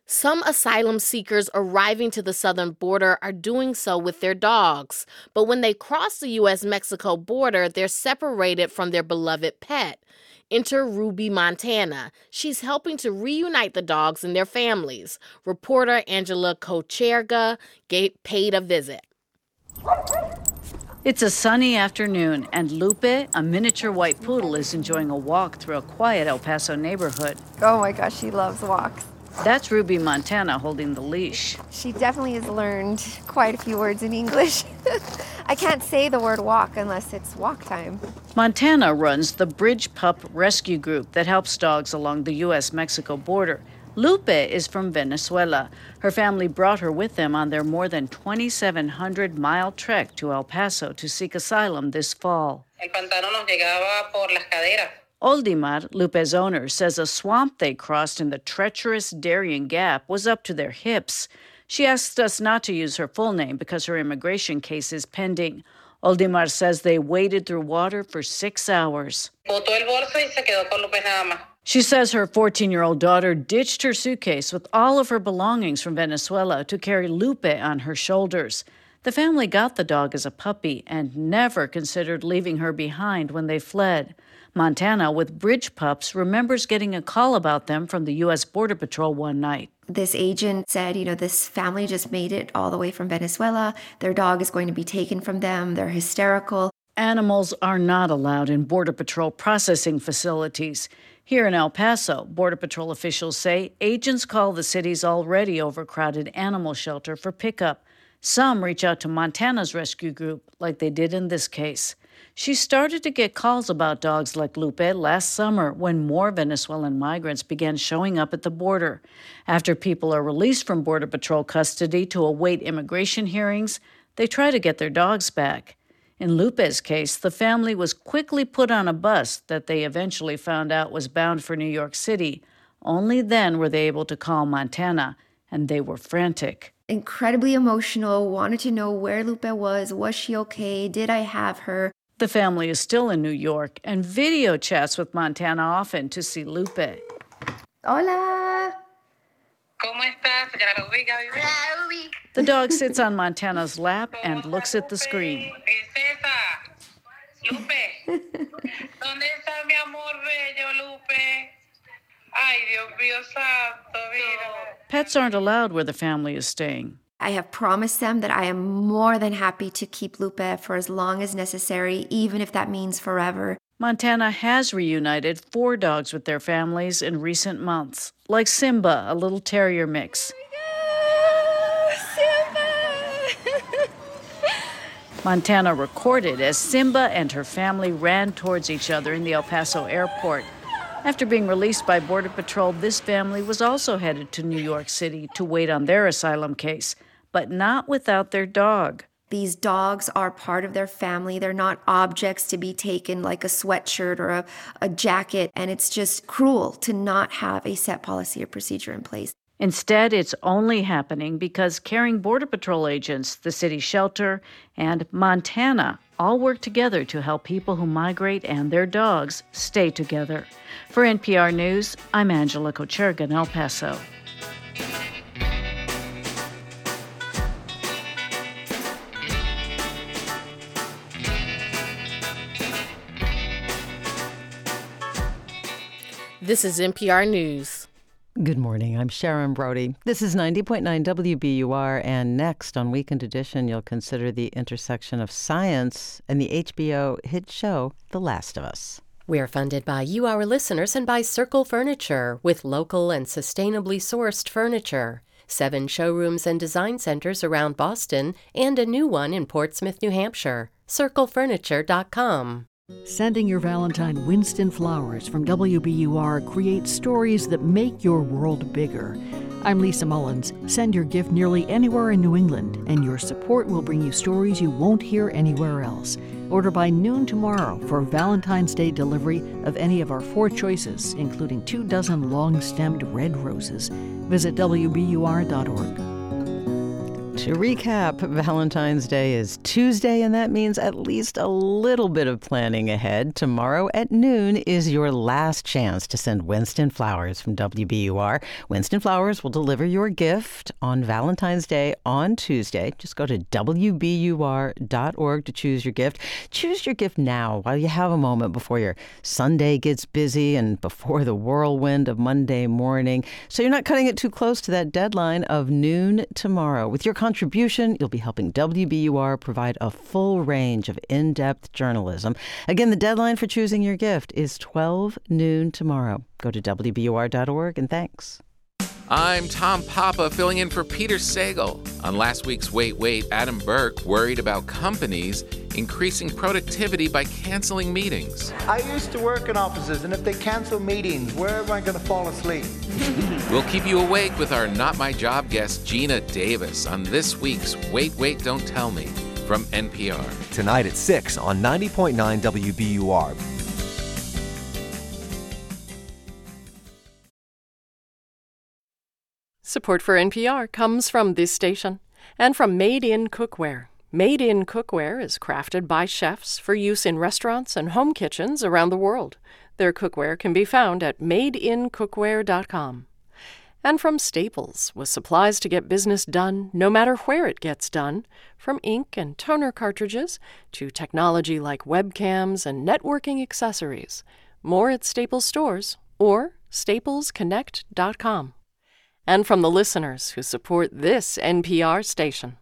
Some asylum seekers arriving to the southern border are doing so with their dogs. But when they cross the U.S. Mexico border, they're separated from their beloved pet. Enter Ruby Montana. She's helping to reunite the dogs and their families. Reporter Angela Kocherga paid a visit. It's a sunny afternoon, and Lupe, a miniature white poodle, is enjoying a walk through a quiet El Paso neighborhood. Oh my gosh, she loves walks. That's Ruby Montana holding the leash. She definitely has learned quite a few words in English. I can't say the word walk unless it's walk time. Montana runs the Bridge Pup Rescue Group that helps dogs along the U.S. Mexico border. Lupe is from Venezuela. Her family brought her with them on their more than 2,700 mile trek to El Paso to seek asylum this fall. El pantano nos llegaba por las caderas. Oldimar, Lupe's owner, says a swamp they crossed in the treacherous Darien Gap was up to their hips. She asked us not to use her full name because her immigration case is pending. Oldimar says they waded through water for six hours. Botó el bolso y se quedó con Lupe nada más. She says her 14 year old daughter ditched her suitcase with all of her belongings from Venezuela to carry Lupe on her shoulders. The family got the dog as a puppy and never considered leaving her behind when they fled. Montana, with Bridge Pups, remembers getting a call about them from the U.S. Border Patrol one night. This agent said, you know, this family just made it all the way from Venezuela. Their dog is going to be taken from them. They're hysterical. Animals are not allowed in Border Patrol processing facilities. Here in El Paso, Border Patrol officials say agents call the city's already overcrowded animal shelter for pickup. Some reach out to Montana's rescue group, like they did in this case. She started to get calls about dogs like Lupe last summer when more Venezuelan migrants began showing up at the border. After people are released from Border Patrol custody to await immigration hearings, they try to get their dogs back. In Lupe's case, the family was quickly put on a bus that they eventually found out was bound for New York City. Only then were they able to call Montana, and they were frantic. Incredibly emotional, wanted to know where Lupe was. Was she okay? Did I have her? The family is still in New York and video chats with Montana often to see Lupe. Hola. ¿Cómo está, señora Ruby? The dog sits on Montana's lap and looks at the screen. Lupe. ¿Dónde está mi amor bello, Lupe? Ay, Dios mío santo, mira. Pets aren't allowed where the family is staying. I have promised them that I am more than happy to keep Lupe for as long as necessary, even if that means forever. Montana has reunited four dogs with their families in recent months, like Simba, a little terrier mix. Montana recorded as Simba and her family ran towards each other in the El Paso airport. After being released by Border Patrol, this family was also headed to New York City to wait on their asylum case, but not without their dog. These dogs are part of their family. They're not objects to be taken like a sweatshirt or a, a jacket. And it's just cruel to not have a set policy or procedure in place. Instead, it's only happening because caring Border Patrol agents, the city shelter, and Montana all work together to help people who migrate and their dogs stay together. For NPR News, I'm Angela Kocherga in El Paso. This is NPR News. Good morning. I'm Sharon Brody. This is 90.9 WBUR, and next on Weekend Edition, you'll consider the intersection of science and the HBO hit show The Last of Us. We're funded by you, our listeners, and by Circle Furniture, with local and sustainably sourced furniture. Seven showrooms and design centers around Boston, and a new one in Portsmouth, New Hampshire. CircleFurniture.com. Sending your Valentine Winston flowers from WBUR creates stories that make your world bigger. I'm Lisa Mullins. Send your gift nearly anywhere in New England, and your support will bring you stories you won't hear anywhere else. Order by noon tomorrow for Valentine's Day delivery of any of our four choices, including two dozen long stemmed red roses. Visit WBUR.org. To recap, Valentine's Day is Tuesday, and that means at least a little bit of planning ahead. Tomorrow at noon is your last chance to send Winston Flowers from WBUR. Winston Flowers will deliver your gift on Valentine's Day on Tuesday. Just go to WBUR.org to choose your gift. Choose your gift now while you have a moment before your Sunday gets busy and before the whirlwind of Monday morning. So you're not cutting it too close to that deadline of noon tomorrow. With your contribution, you'll be helping WBUR provide a full range of in depth journalism. Again, the deadline for choosing your gift is 12 noon tomorrow. Go to WBUR.org and thanks. I'm Tom Papa filling in for Peter Sagal. On last week's Wait, Wait, Adam Burke worried about companies increasing productivity by canceling meetings. I used to work in offices, and if they cancel meetings, where am I going to fall asleep? we'll keep you awake with our Not My Job guest, Geena Davis, on this week's Wait, Wait, Don't Tell Me from NPR. Tonight at 6 on 90.9 WBUR. Support for NPR comes from this station and from Made in Cookware. Made in Cookware is crafted by chefs for use in restaurants and home kitchens around the world. Their cookware can be found at madeincookware.com. And from Staples, with supplies to get business done no matter where it gets done, from ink and toner cartridges to technology like webcams and networking accessories. More at Staples stores or staplesconnect.com and from the listeners who support this NPR station.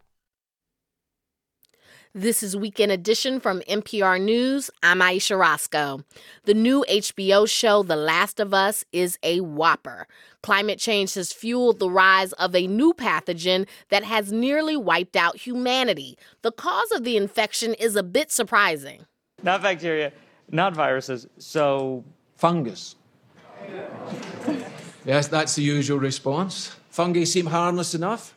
This is Weekend Edition from NPR News. I'm Ayesha Rascoe. The new HBO show, The Last of Us, is a whopper. Climate change has fueled the rise of a new pathogen that has nearly wiped out humanity. The cause of the infection is a bit surprising. Not bacteria, not viruses, so fungus. Yes, that's the usual response. Fungi seem harmless enough.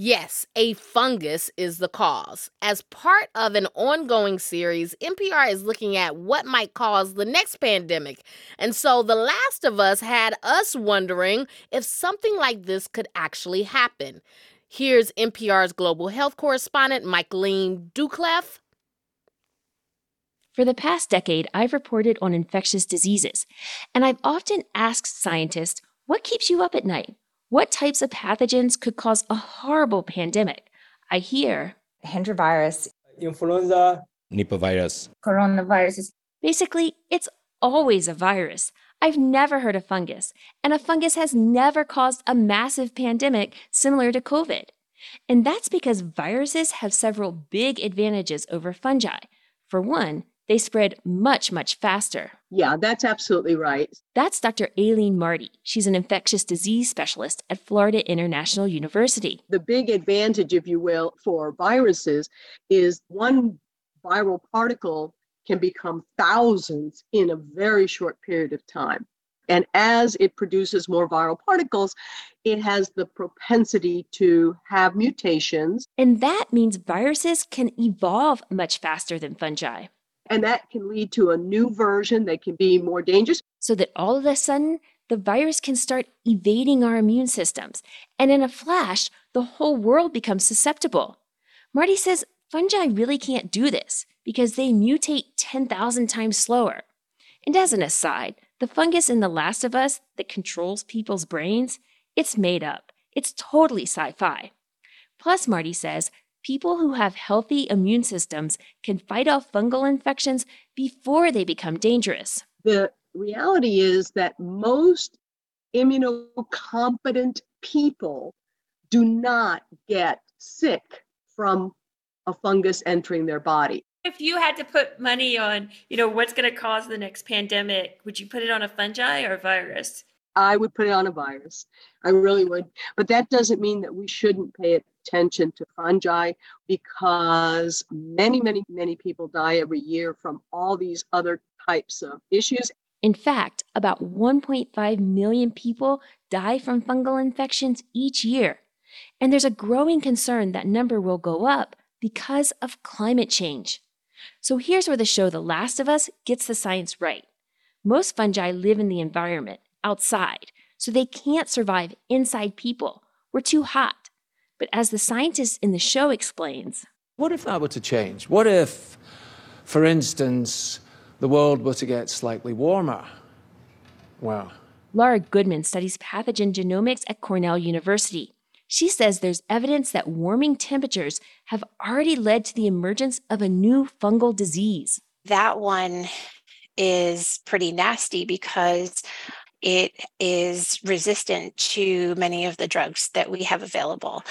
Yes, a fungus is the cause. As part of an ongoing series, NPR is looking at what might cause the next pandemic. And so The Last of Us had us wondering if something like this could actually happen. Here's NPR's global health correspondent, Michaeleen Doucleff. For the past decade, I've reported on infectious diseases, and I've often asked scientists, what keeps you up at night? What types of pathogens could cause a horrible pandemic? I hear Hendra virus, influenza, Nipah virus, coronavirus. Basically, it's always a virus. I've never heard of fungus, and a fungus has never caused a massive pandemic similar to COVID. And that's because viruses have several big advantages over fungi. For one, they spread much, much faster. Yeah, that's absolutely right. That's Dr. Aileen Marty. She's an infectious disease specialist at Florida International University. The big advantage, if you will, for viruses is one viral particle can become thousands in a very short period of time. And as it produces more viral particles, it has the propensity to have mutations. And that means viruses can evolve much faster than fungi. And that can lead to a new version that can be more dangerous. So that all of a sudden, the virus can start evading our immune systems. And in a flash, the whole world becomes susceptible. Marty says fungi really can't do this because they mutate 10,000 times slower. And as an aside, the fungus in The Last of Us that controls people's brains, it's made up. It's totally sci fi. Plus, Marty says people who have healthy immune systems can fight off fungal infections before they become dangerous. The reality is that most immunocompetent people do not get sick from a fungus entering their body. If you had to put money on, you know, what's going to cause the next pandemic, would you put it on a fungi or a virus? I would put it on a virus. I really would. But that doesn't mean that we shouldn't pay attention to fungi because many, many, many people die every year from all these other types of issues. In fact, about 1.5 million people die from fungal infections each year. And there's a growing concern that number will go up because of climate change. So here's where the show The Last of Us gets the science right. Most fungi live in the environment, outside, so they can't survive inside people. We're too hot. But as the scientist in the show explains, What if that were to change? What if, for instance, the world were to get slightly warmer? Well, Laura Goodman studies pathogen genomics at Cornell University. She says there's evidence that warming temperatures have already led to the emergence of a new fungal disease. That one is pretty nasty because it is resistant to many of the drugs that we have available.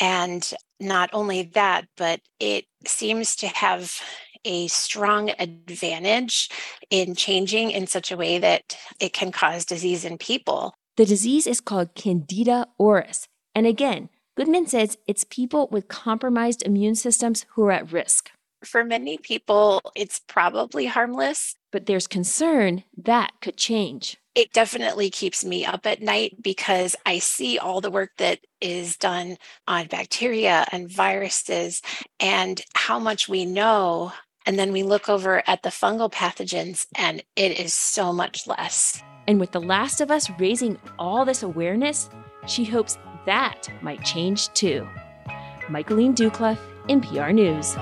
And not only that, but it seems to have a strong advantage in changing in such a way that it can cause disease in people. The disease is called Candida auris. And again, Goodman says it's people with compromised immune systems who are at risk. For many people, it's probably harmless. But there's concern that could change. It definitely keeps me up at night because I see all the work that is done on bacteria and viruses and how much we know. And then we look over at the fungal pathogens, and it is so much less. And with The Last of Us raising all this awareness, she hopes that might change too. Michaeleen Doucleff, NPR News.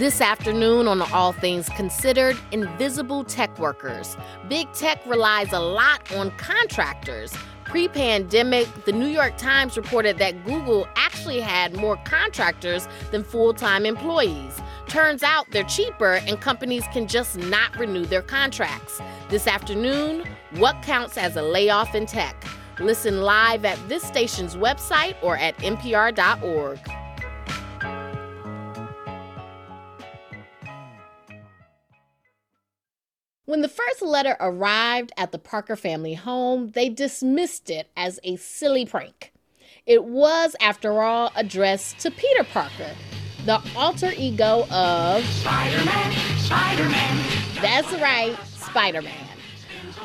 This afternoon on All Things Considered, invisible tech workers. Big tech relies a lot on contractors. Pre pandemic, the New York Times reported that Google actually had more contractors than full time employees. Turns out they're cheaper and companies can just not renew their contracts. This afternoon, what counts as a layoff in tech? Listen live at this station's website or at npr.org. When the first letter arrived at the Parker family home, they dismissed it as a silly prank. It was, after all, addressed to Peter Parker, the alter ego of Spider Man, Spider Man. That's right, Spider Man.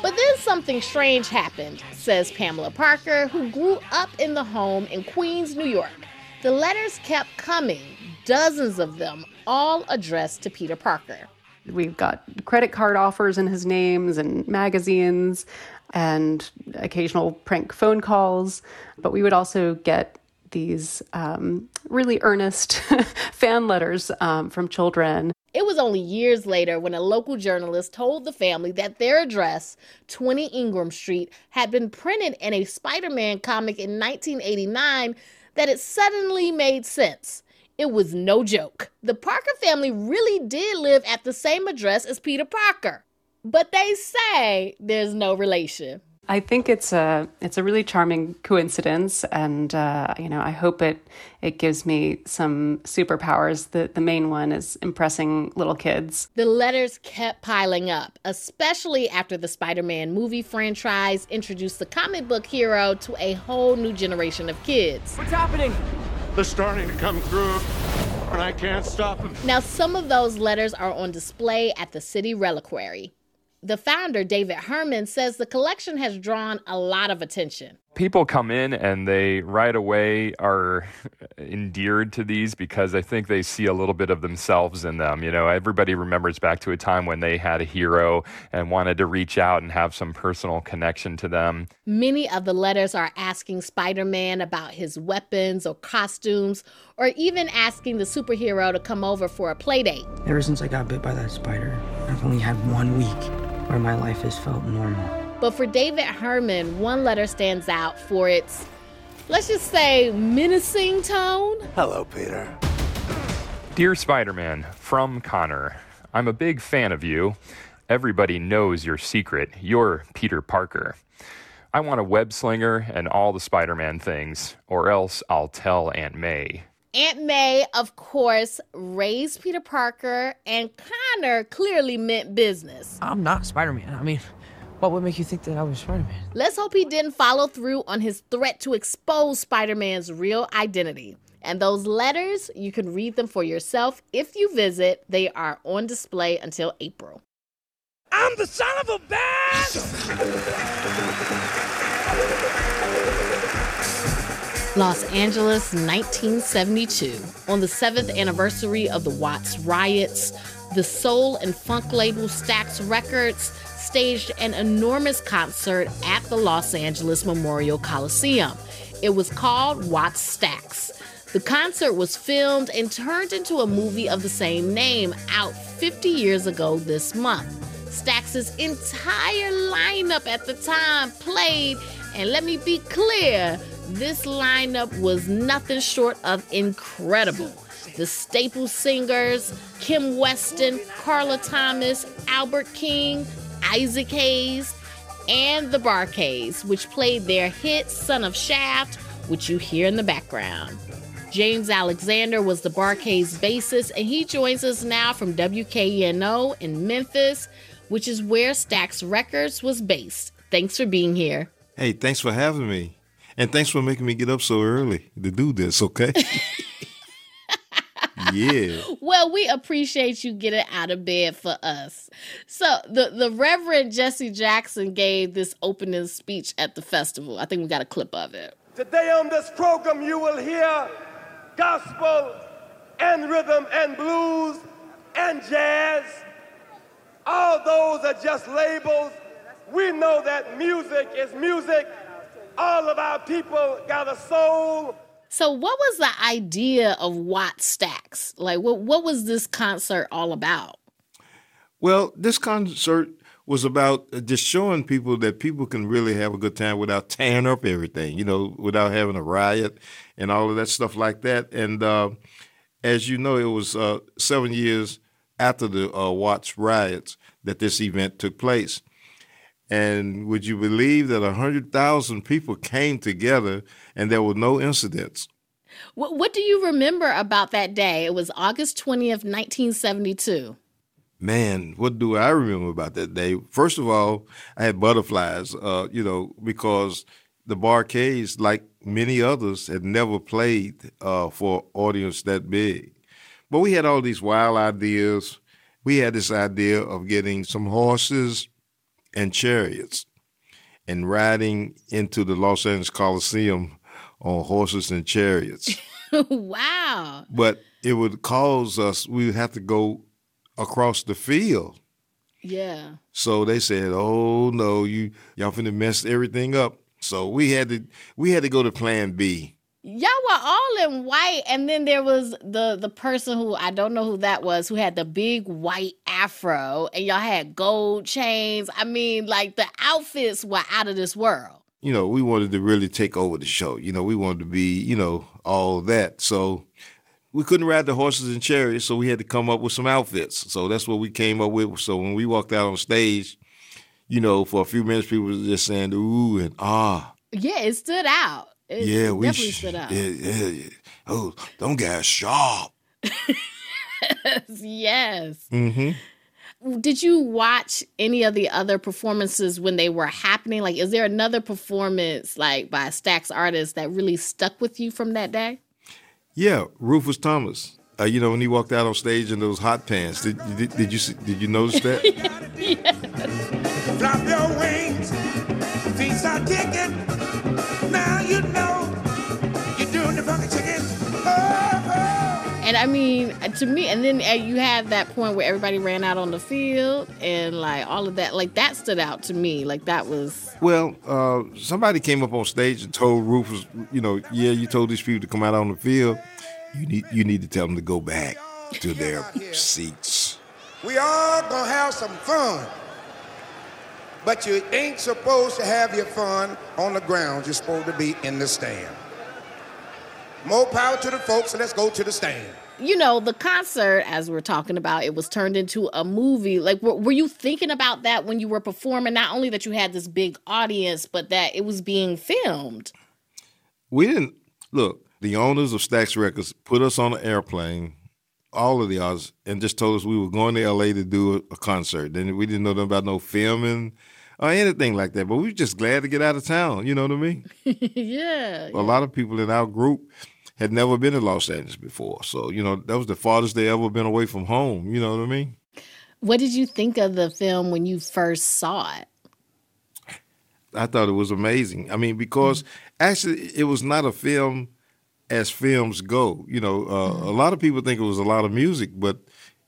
But then something strange happened, says Pamela Parker, who grew up in the home in Queens, New York. The letters kept coming, dozens of them, all addressed to Peter Parker. We've got credit card offers in his names and magazines and occasional prank phone calls. But we would also get these um, really earnest fan letters um, from children. It was only years later when a local journalist told the family that their address, 20 Ingram Street, had been printed in a Spider Man comic in 1989 that it suddenly made sense. It was no joke. The Parker family really did live at the same address as Peter Parker. But they say there's no relation. I think it's a it's a really charming coincidence, and uh, you know I hope it it gives me some superpowers. The the main one is impressing little kids. The letters kept piling up, especially after the Spider-Man movie franchise introduced the comic book hero to a whole new generation of kids. What's happening? They're starting to come through, and I can't stop them. Now, some of those letters are on display at the city reliquary. The founder, David Herman, says the collection has drawn a lot of attention. People come in and they right away are endeared to these because I think they see a little bit of themselves in them. You know, everybody remembers back to a time when they had a hero and wanted to reach out and have some personal connection to them. Many of the letters are asking Spider Man about his weapons or costumes, or even asking the superhero to come over for a play date. Ever since I got bit by that spider, I've only had one week where my life has felt normal. But for David Herman, one letter stands out for its, let's just say, menacing tone. Hello, Peter. Dear Spider Man, from Connor, I'm a big fan of you. Everybody knows your secret. You're Peter Parker. I want a web slinger and all the Spider Man things, or else I'll tell Aunt May. Aunt May, of course, raised Peter Parker, and Connor clearly meant business. I'm not Spider Man. I mean, what would make you think that I was Spider Man? Let's hope he didn't follow through on his threat to expose Spider Man's real identity. And those letters, you can read them for yourself if you visit. They are on display until April. I'm the son of a bitch! Los Angeles, 1972. On the seventh anniversary of the Watts riots, the soul and funk label Stax Records staged an enormous concert at the Los Angeles Memorial Coliseum. It was called Wattstax. The concert was filmed and turned into a movie of the same name out 50 years ago this month. Stax's entire lineup at the time played, and let me be clear, this lineup was nothing short of incredible. The staple singers, Kim Weston, Carla Thomas, Albert King, Isaac Hayes, and the Bar-Kays, which played their hit Son of Shaft, which you hear in the background. James Alexander was the Bar-Kays bassist, and he joins us now from WKNO in Memphis, which is where Stax Records was based. Thanks for being here. Hey, thanks for having me. And thanks for making me get up so early to do this, okay? yeah. Well, we appreciate you getting out of bed for us. So, the, the Reverend Jesse Jackson gave this opening speech at the festival. I think we got a clip of it. Today on this program, you will hear gospel and rhythm and blues and jazz. All those are just labels. We know that music is music. All of our people got a soul. So, what was the idea of Wattstax? Like, what, what was this concert all about? Well, this concert was about just showing people that people can really have a good time without tearing up everything, you know, without having a riot and all of that stuff like that. And uh, as you know, it was uh, seven years after the uh, Watts riots that this event took place. And would you believe that 100,000 people came together and there were no incidents? What, what do you remember about that day? It was August 20th, 1972. Man, what do I remember about that day? First of all, I had butterflies, uh, you know, because the Bar-Kays, like many others, had never played uh, for audience that big. But we had all these wild ideas. We had this idea of getting some horses and chariots and riding into the Los Angeles Coliseum on horses and chariots. wow. But it would cause us, we would have to go across the field. Yeah. So they said, "Oh no, you y'all finna mess everything up." So we had to we had to go to Plan B. Y'all were all in white, and then there was the the person who I don't know who that was, who had the big white afro, and y'all had gold chains. I mean, like the outfits were out of this world. You know, we wanted to really take over the show. You know, we wanted to be, you know, all that. So we couldn't ride the horses and chariots, so we had to come up with some outfits. So that's what we came up with. So when we walked out on stage, you know, for a few minutes, people were just saying ooh and ah. Yeah, it stood out. It yeah, we definitely sh- stood out. Yeah, yeah, yeah. Oh, them guys sharp. yes. Mm-hmm. Did you watch any of the other performances when they were happening? Like, is there another performance like by a Stax artist that really stuck with you from that day? Yeah, Rufus Thomas. Uh, you know when he walked out on stage in those hot pants. Did, did, did you did you notice that? yes. Flap your wings, feet start kicking. Now you know you're doing the funky chicken. And I mean, to me, and then uh, you had that point where everybody ran out on the field and like all of that. Like that stood out to me. Like that was. Well, uh, somebody came up on stage and told Rufus, you know, yeah, you told these people to come out on the field. You need you need to tell them to go back to their seats. We all gonna have some fun. But you ain't supposed to have your fun on the ground. You're supposed to be in the stand. More power to the folks, so let's go to the stand. you know, the concert, as we're talking about, it was turned into a movie. Like, were, were you thinking about that when you were performing? Not only that you had this big audience, but that it was being filmed. We didn't look. The owners of Stax Records put us on an airplane, all of the odds, and just told us we were going to LA to do a, a concert. Then we didn't know nothing about no filming or anything like that. But we were just glad to get out of town. You know what I mean? yeah. A lot of people in our group had never been to Los Angeles before. So, you know, that was the farthest they ever been away from home. You know what I mean? What did you think of the film when you first saw it? I thought it was amazing. I mean, because actually, it was not a film as films go. You know, uh, a lot of people think it was a lot of music, but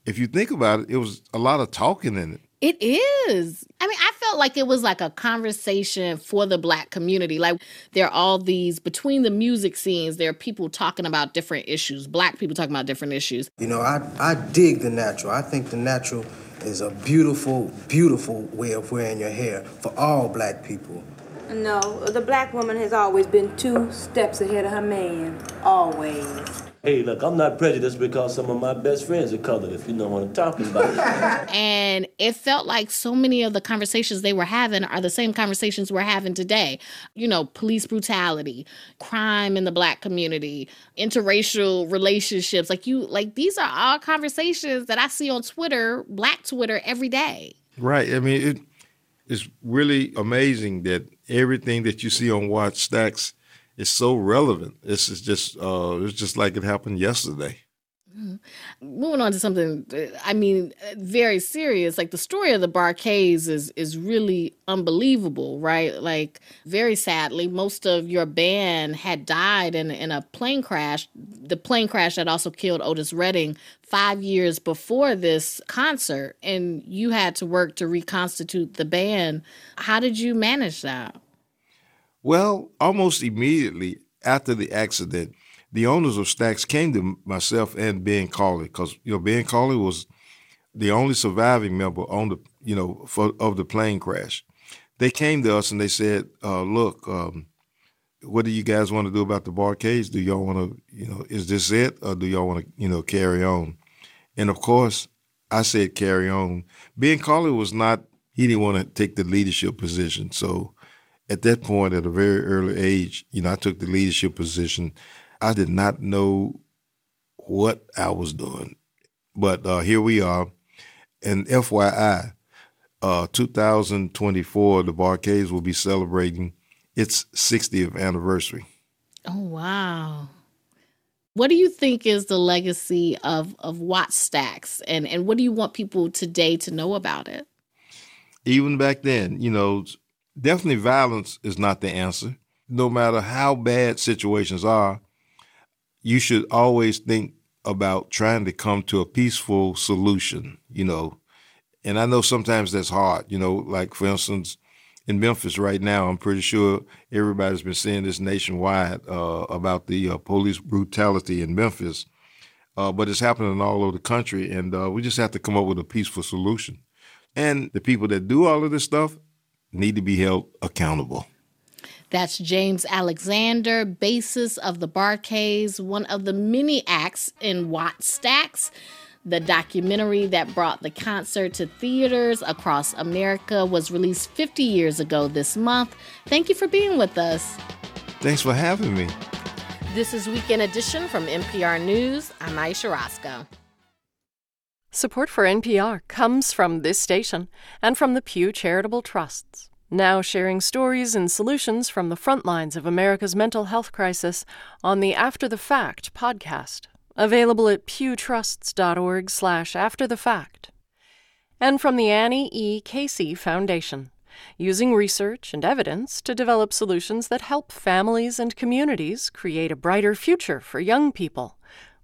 if you think about it, it was a lot of talking in it. It is. I mean, I felt like it was like a conversation for the black community. Like there are all these between the music scenes, there are people talking about different issues, black people talking about different issues. You know, I, I dig the natural. I think the natural is a beautiful, beautiful way of wearing your hair for all black people. No, the black woman has always been two steps ahead of her man. Always. Hey, look, I'm not prejudiced because some of my best friends are colored, if you know what I'm talking about. and it felt like so many of the conversations they were having are the same conversations we're having today. You know, police brutality, crime in the black community, interracial relationships. Like you like these are all conversations that I see on Twitter, black Twitter every day. Right. I mean, it, it's really amazing that everything that you see on Wattstax is so relevant. This is just uh, it's just like it happened yesterday. Mm-hmm. Moving on to something, I mean, very serious. Like the story of the Bar-Kays is is really unbelievable, right? Like very sadly, most of your band had died in in a plane crash. The plane crash that also killed Otis Redding five years before this concert, and you had to work to reconstitute the band. How did you manage that? Well, almost immediately after the accident, the owners of Stax came to myself and Ben Cauley because you know Ben Cauley was the only surviving member on the you know for, of the plane crash. They came to us and they said, uh, "Look, um, what do you guys want to do about the Bar-Kays? Do y'all want to you know is this it or do y'all want to you know carry on?" And of course, I said carry on. Ben Cauley was not he didn't want to take the leadership position, so at that point, at a very early age, you know, I took the leadership position. I did not know what I was doing, but uh, here we are. And FYI, uh, 2024, the Bar-Kays will be celebrating its 60th anniversary. Oh wow! What do you think is the legacy of of Wattstax, and and what do you want people today to know about it? Even back then, you know, definitely violence is not the answer. No matter how bad situations are, you should always think about trying to come to a peaceful solution, you know. And I know sometimes that's hard, you know, like for instance, in Memphis right now, I'm pretty sure everybody's been seeing this nationwide uh, about the uh, police brutality in Memphis. Uh, but it's happening all over the country, and uh, we just have to come up with a peaceful solution. And the people that do all of this stuff, need to be held accountable. That's James Alexander, bassist of the Bar-Kays, one of the many acts in Wattstax. The documentary that brought the concert to theaters across America was released 50 years ago this month. Thank you for being with us. Thanks for having me. This is Weekend Edition from NPR News. I'm Ayesha Rascoe. Support for NPR comes from this station and from the Pew Charitable Trusts, now sharing stories and solutions from the front lines of America's mental health crisis on the After the Fact podcast, available at pewtrusts.org slash after the fact. And from the Annie E. Casey Foundation, using research and evidence to develop solutions that help families and communities create a brighter future for young people.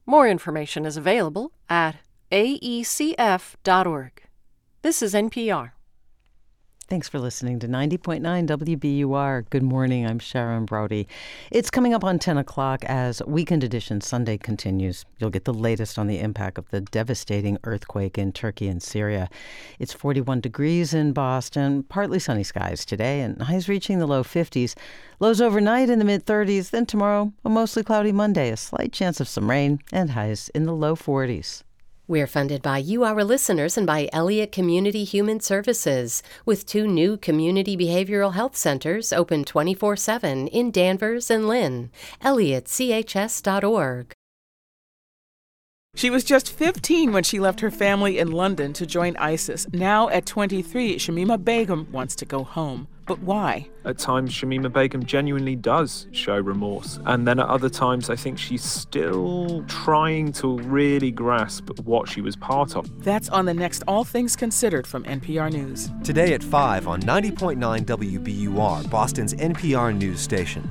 More information is available at aecf.org. This is NPR. Thanks for listening to 90.9 WBUR. Good morning. I'm Sharon Brody. It's coming up on 10 o'clock as Weekend Edition Sunday continues. You'll get the latest on the impact of the devastating earthquake in Turkey and Syria. It's 41 degrees in Boston, partly sunny skies today, and highs reaching the low 50s. Lows overnight in the mid 30s. Then tomorrow, a mostly cloudy Monday, a slight chance of some rain, and highs in the low 40s. We're funded by you, our listeners, and by Elliott Community Human Services, with two new community behavioral health centers open 24 7 in Danvers and Lynn. ElliottCHS.org. She was just 15 when she left her family in London to join ISIS. Now, at 23, Shamima Begum wants to go home. But why? At times, Shamima Begum genuinely does show remorse. And then at other times, I think she's still trying to really grasp what she was part of. That's on the next All Things Considered from NPR News. Today at 5 on 90.9 WBUR, Boston's NPR news station.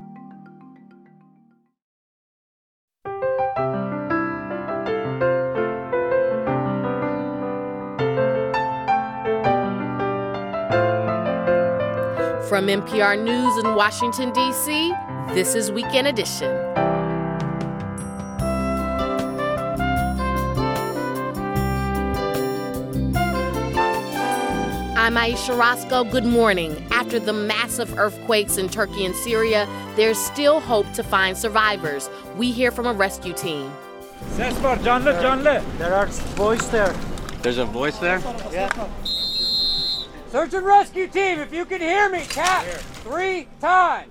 From NPR News in Washington, D.C., this is Weekend Edition. I'm Ayesha Rascoe. Good morning. After the massive earthquakes in Turkey and Syria, there's still hope to find survivors. We hear from a rescue team. Ses var canlı canlı. There are voice there. There's a voice there? Yeah. Search and rescue team, if you can hear me, tap three times.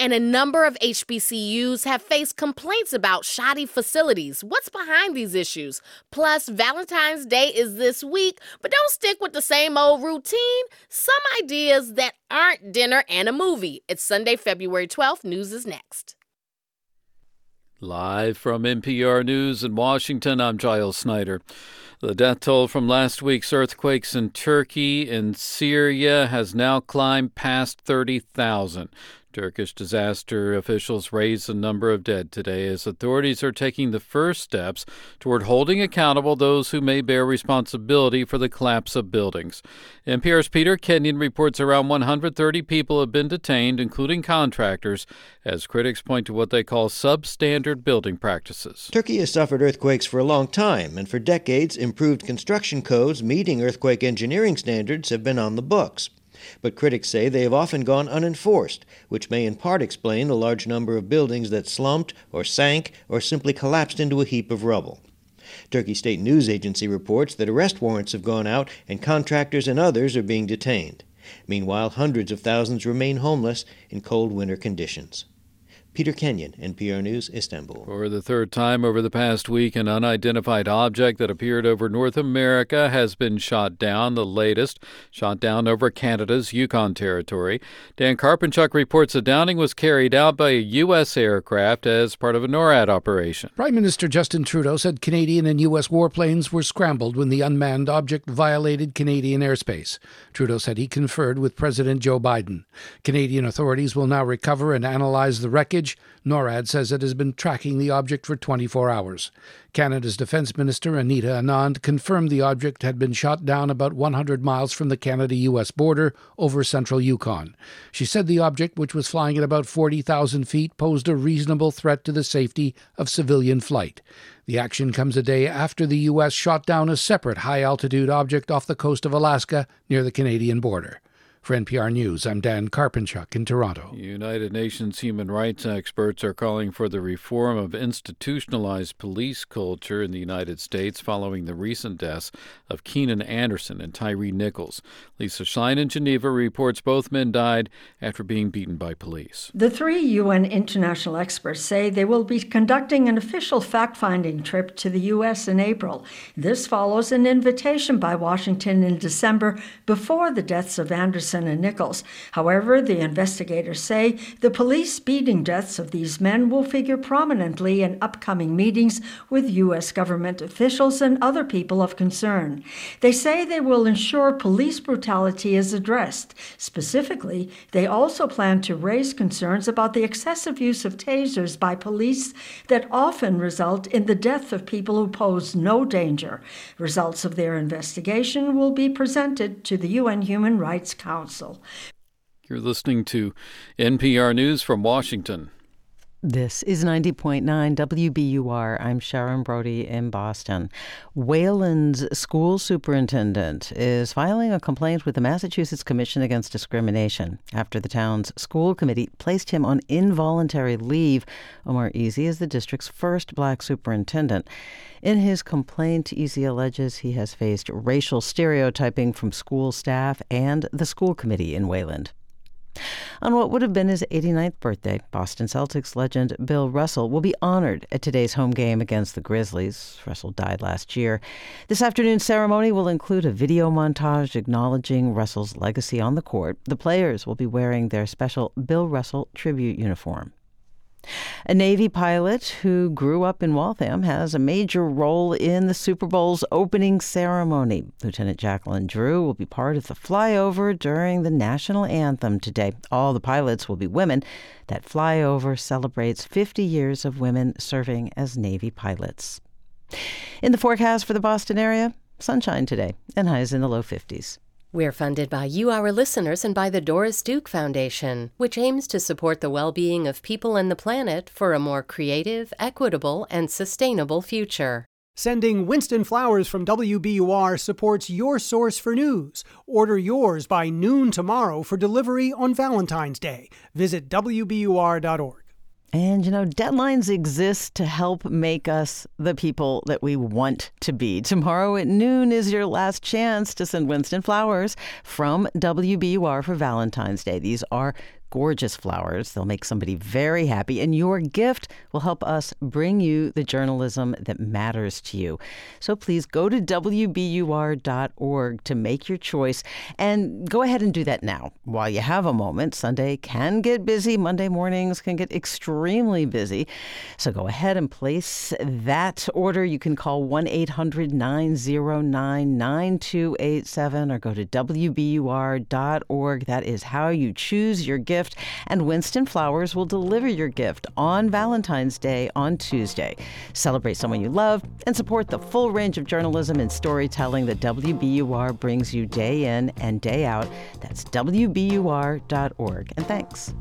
And a number of HBCUs have faced complaints about shoddy facilities. What's behind these issues? Plus, Valentine's Day is this week, but don't stick with the same old routine. Some ideas that aren't dinner and a movie. It's Sunday, February 12th. News is next. Live from NPR News in Washington, I'm Giles Snyder. The death toll from last week's earthquakes in Turkey and Syria has now climbed past 30,000. Turkish disaster officials raised the number of dead today as authorities are taking the first steps toward holding accountable those who may bear responsibility for the collapse of buildings. NPR's Peter Kenyon reports around 130 people have been detained, including contractors, as critics point to what they call substandard building practices. Turkey has suffered earthquakes for a long time, and for decades, improved construction codes meeting earthquake engineering standards have been on the books. But critics say they have often gone unenforced, which may in part explain the large number of buildings that slumped or sank or simply collapsed into a heap of rubble. Turkey State News Agency reports that arrest warrants have gone out and contractors and others are being detained. Meanwhile, hundreds of thousands remain homeless in cold winter conditions. Peter Kenyon, NPR News, Istanbul. For the third time over the past week, an unidentified object that appeared over North America has been shot down. The latest, shot down over Canada's Yukon territory. Dan Karpenchuk reports the downing was carried out by a U.S. aircraft as part of a NORAD operation. Prime Minister Justin Trudeau said Canadian and U.S. warplanes were scrambled when the unmanned object violated Canadian airspace. Trudeau said he conferred with President Joe Biden. Canadian authorities will now recover and analyze the wreckage. NORAD says it has been tracking the object for 24 hours. Canada's Defense Minister Anita Anand confirmed the object had been shot down about 100 miles from the Canada US border over central Yukon. She said the object, which was flying at about 40,000 feet, posed a reasonable threat to the safety of civilian flight. The action comes a day after the U.S. shot down a separate high altitude object off the coast of Alaska near the Canadian border. For NPR News, I'm Dan Karpenchuk in Toronto. United Nations human rights experts are calling for the reform of institutionalized police culture in the United States following the recent deaths of Keenan Anderson and Tyree Nichols. Lisa Schlein in Geneva reports both men died after being beaten by police. The three UN international experts say they will be conducting an official fact finding trip to the U.S. in April. This follows an invitation by Washington in December before the deaths of Anderson And Nichols. However, the investigators say the police beating deaths of these men will figure prominently in upcoming meetings with U.S. government officials and other people of concern. They say they will ensure police brutality is addressed. Specifically, they also plan to raise concerns about the excessive use of tasers by police that often result in the death of people who pose no danger. Results of their investigation will be presented to the UN Human Rights Council. You're listening to NPR News from Washington. This is 90.9 WBUR. I'm Sharon Brody in Boston. Wayland's school superintendent is filing a complaint with the Massachusetts Commission Against Discrimination after the town's school committee placed him on involuntary leave. Omar Easy is the district's first black superintendent. In his complaint, Easy alleges he has faced racial stereotyping from school staff and the school committee in Wayland. On what would have been his 89th birthday, Boston Celtics legend Bill Russell will be honored at today's home game against the Grizzlies. Russell died last year. This afternoon's ceremony will include a video montage acknowledging Russell's legacy on the court. The players will be wearing their special Bill Russell tribute uniform. A Navy pilot who grew up in Waltham has a major role in the Super Bowl's opening ceremony. Lieutenant Jacqueline Drew will be part of the flyover during the national anthem today. All the pilots will be women. That flyover celebrates 50 years of women serving as Navy pilots. In the forecast for the Boston area, sunshine today and highs in the low 50s. We're funded by you, our listeners, and by the Doris Duke Foundation, which aims to support the well being of people and the planet for a more creative, equitable, and sustainable future. Sending Winston Flowers from WBUR supports your source for news. Order yours by noon tomorrow for delivery on Valentine's Day. Visit WBUR.org. And you know, deadlines exist to help make us the people that we want to be. Tomorrow at noon is your last chance to send Winston flowers from WBUR for Valentine's Day. These are gorgeous flowers. They'll make somebody very happy, and your gift will help us bring you the journalism that matters to you. So please go to WBUR.org to make your choice and go ahead and do that now while you have a moment. Sunday can get busy, Monday mornings can get extremely busy. So go ahead and place that order. You can call 1 800 909 9287 or go to WBUR.org. That is how you choose your gift gift, and Winston Flowers will deliver your gift on Valentine's Day on Tuesday. Celebrate someone you love and support the full range of journalism and storytelling that WBUR brings you day in and day out. That's WBUR.org. And thanks.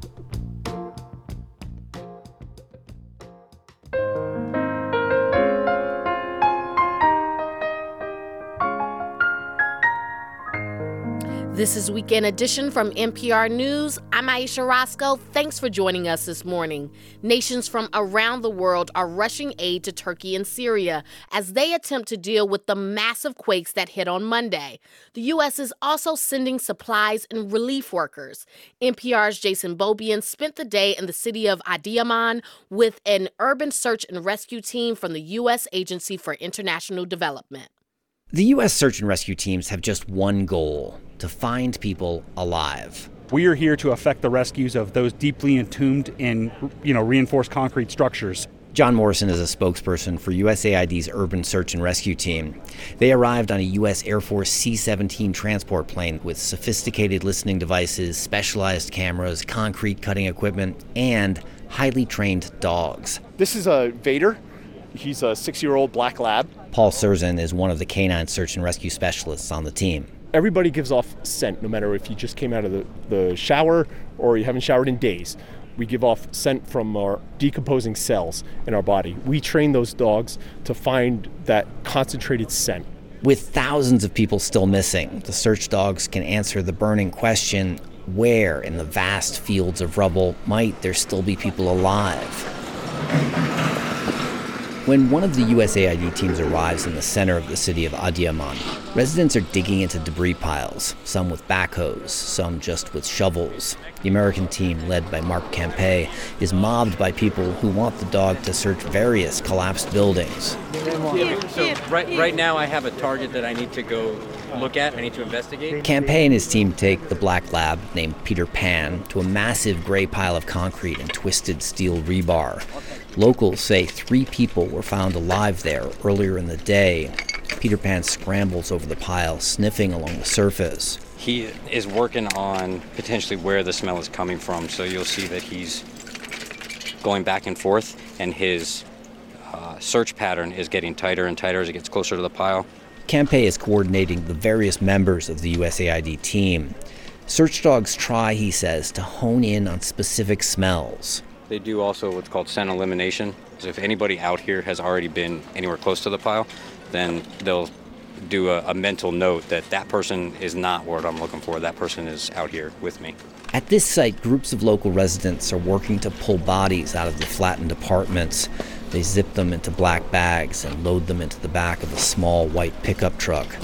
This is Weekend Edition from NPR News. I'm Ayesha Rascoe. Thanks for joining us this morning. Nations from around the world are rushing aid to Turkey and Syria as they attempt to deal with the massive quakes that hit on Monday. The U.S. is also sending supplies and relief workers. NPR's Jason Beaubien spent the day in the city of Adiyaman with an urban search and rescue team from the U.S. Agency for International Development. The U.S. search and rescue teams have just one goal to find people alive. We are here to effect the rescues of those deeply entombed in, you know, reinforced concrete structures. John Morrison is a spokesperson for USAID's Urban Search and Rescue Team. They arrived on a U.S. Air Force C 17 transport plane with sophisticated listening devices, specialized cameras, concrete cutting equipment, and highly trained dogs. This is a Vader. He's a six year old black lab. Paul Surzan is one of the canine search and rescue specialists on the team. Everybody gives off scent, no matter if you just came out of the, the shower or you haven't showered in days. We give off scent from our decomposing cells in our body. We train those dogs to find that concentrated scent. With thousands of people still missing, the search dogs can answer the burning question where in the vast fields of rubble might there still be people alive? When one of the USAID teams arrives in the center of the city of Adiyaman, residents are digging into debris piles, some with backhoes, some just with shovels. The American team, led by Mark Campe, is mobbed by people who want the dog to search various collapsed buildings. So right, right now I have a target that I need to go look at. I need to investigate. Campe and his team take the black lab named Peter Pan to a massive gray pile of concrete and twisted steel rebar. Locals say three people were found alive there earlier in the day. Peter Pan scrambles over the pile, sniffing along the surface. He is working on potentially where the smell is coming from, so you'll see that he's going back and forth, and his uh, search pattern is getting tighter and tighter as it gets closer to the pile. Campe is coordinating the various members of the USAID team. Search dogs try, he says, to hone in on specific smells. They do also what's called scent elimination. So if anybody out here has already been anywhere close to the pile, then they'll do a, a, mental note that that person is not what I'm looking for. That person is out here with me. At this site, groups of local residents are working to pull bodies out of the flattened apartments. They zip them into black bags and load them into the back of a small white pickup truck.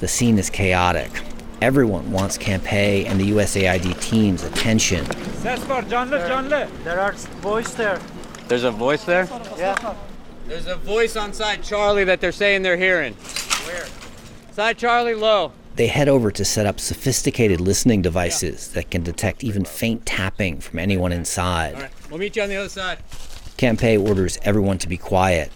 The scene is chaotic. Everyone wants Campe and the USAID team's attention. There are voice there. There's a voice there? Yeah. There's a voice on side Charlie that they're saying they're hearing. Where? Side Charlie low. They head over to set up sophisticated listening devices that can detect even faint tapping from anyone inside. All right, we'll meet you on the other side. Campe orders everyone to be quiet.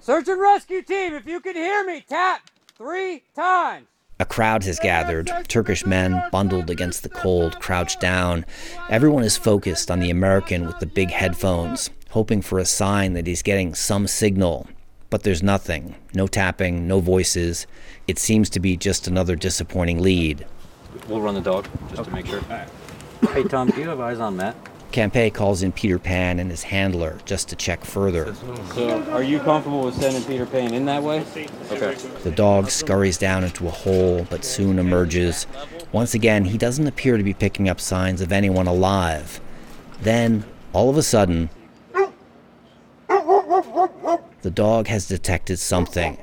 Search and rescue team, if you can hear me, tap three times. A crowd has gathered. Turkish men, bundled against the cold, crouched down. Everyone is focused on the American with the big headphones, hoping for a sign that he's getting some signal. But there's nothing. No tapping, no voices. It seems to be just another disappointing lead. We'll run the dog just to make sure. Hey, Tom, do you have eyes on Matt? Campe calls in Peter Pan and his handler just to check further. So, are you comfortable with sending Peter Pan in that way? Okay. The dog scurries down into a hole but soon emerges. Once again, he doesn't appear to be picking up signs of anyone alive. Then, all of a sudden, the dog has detected something.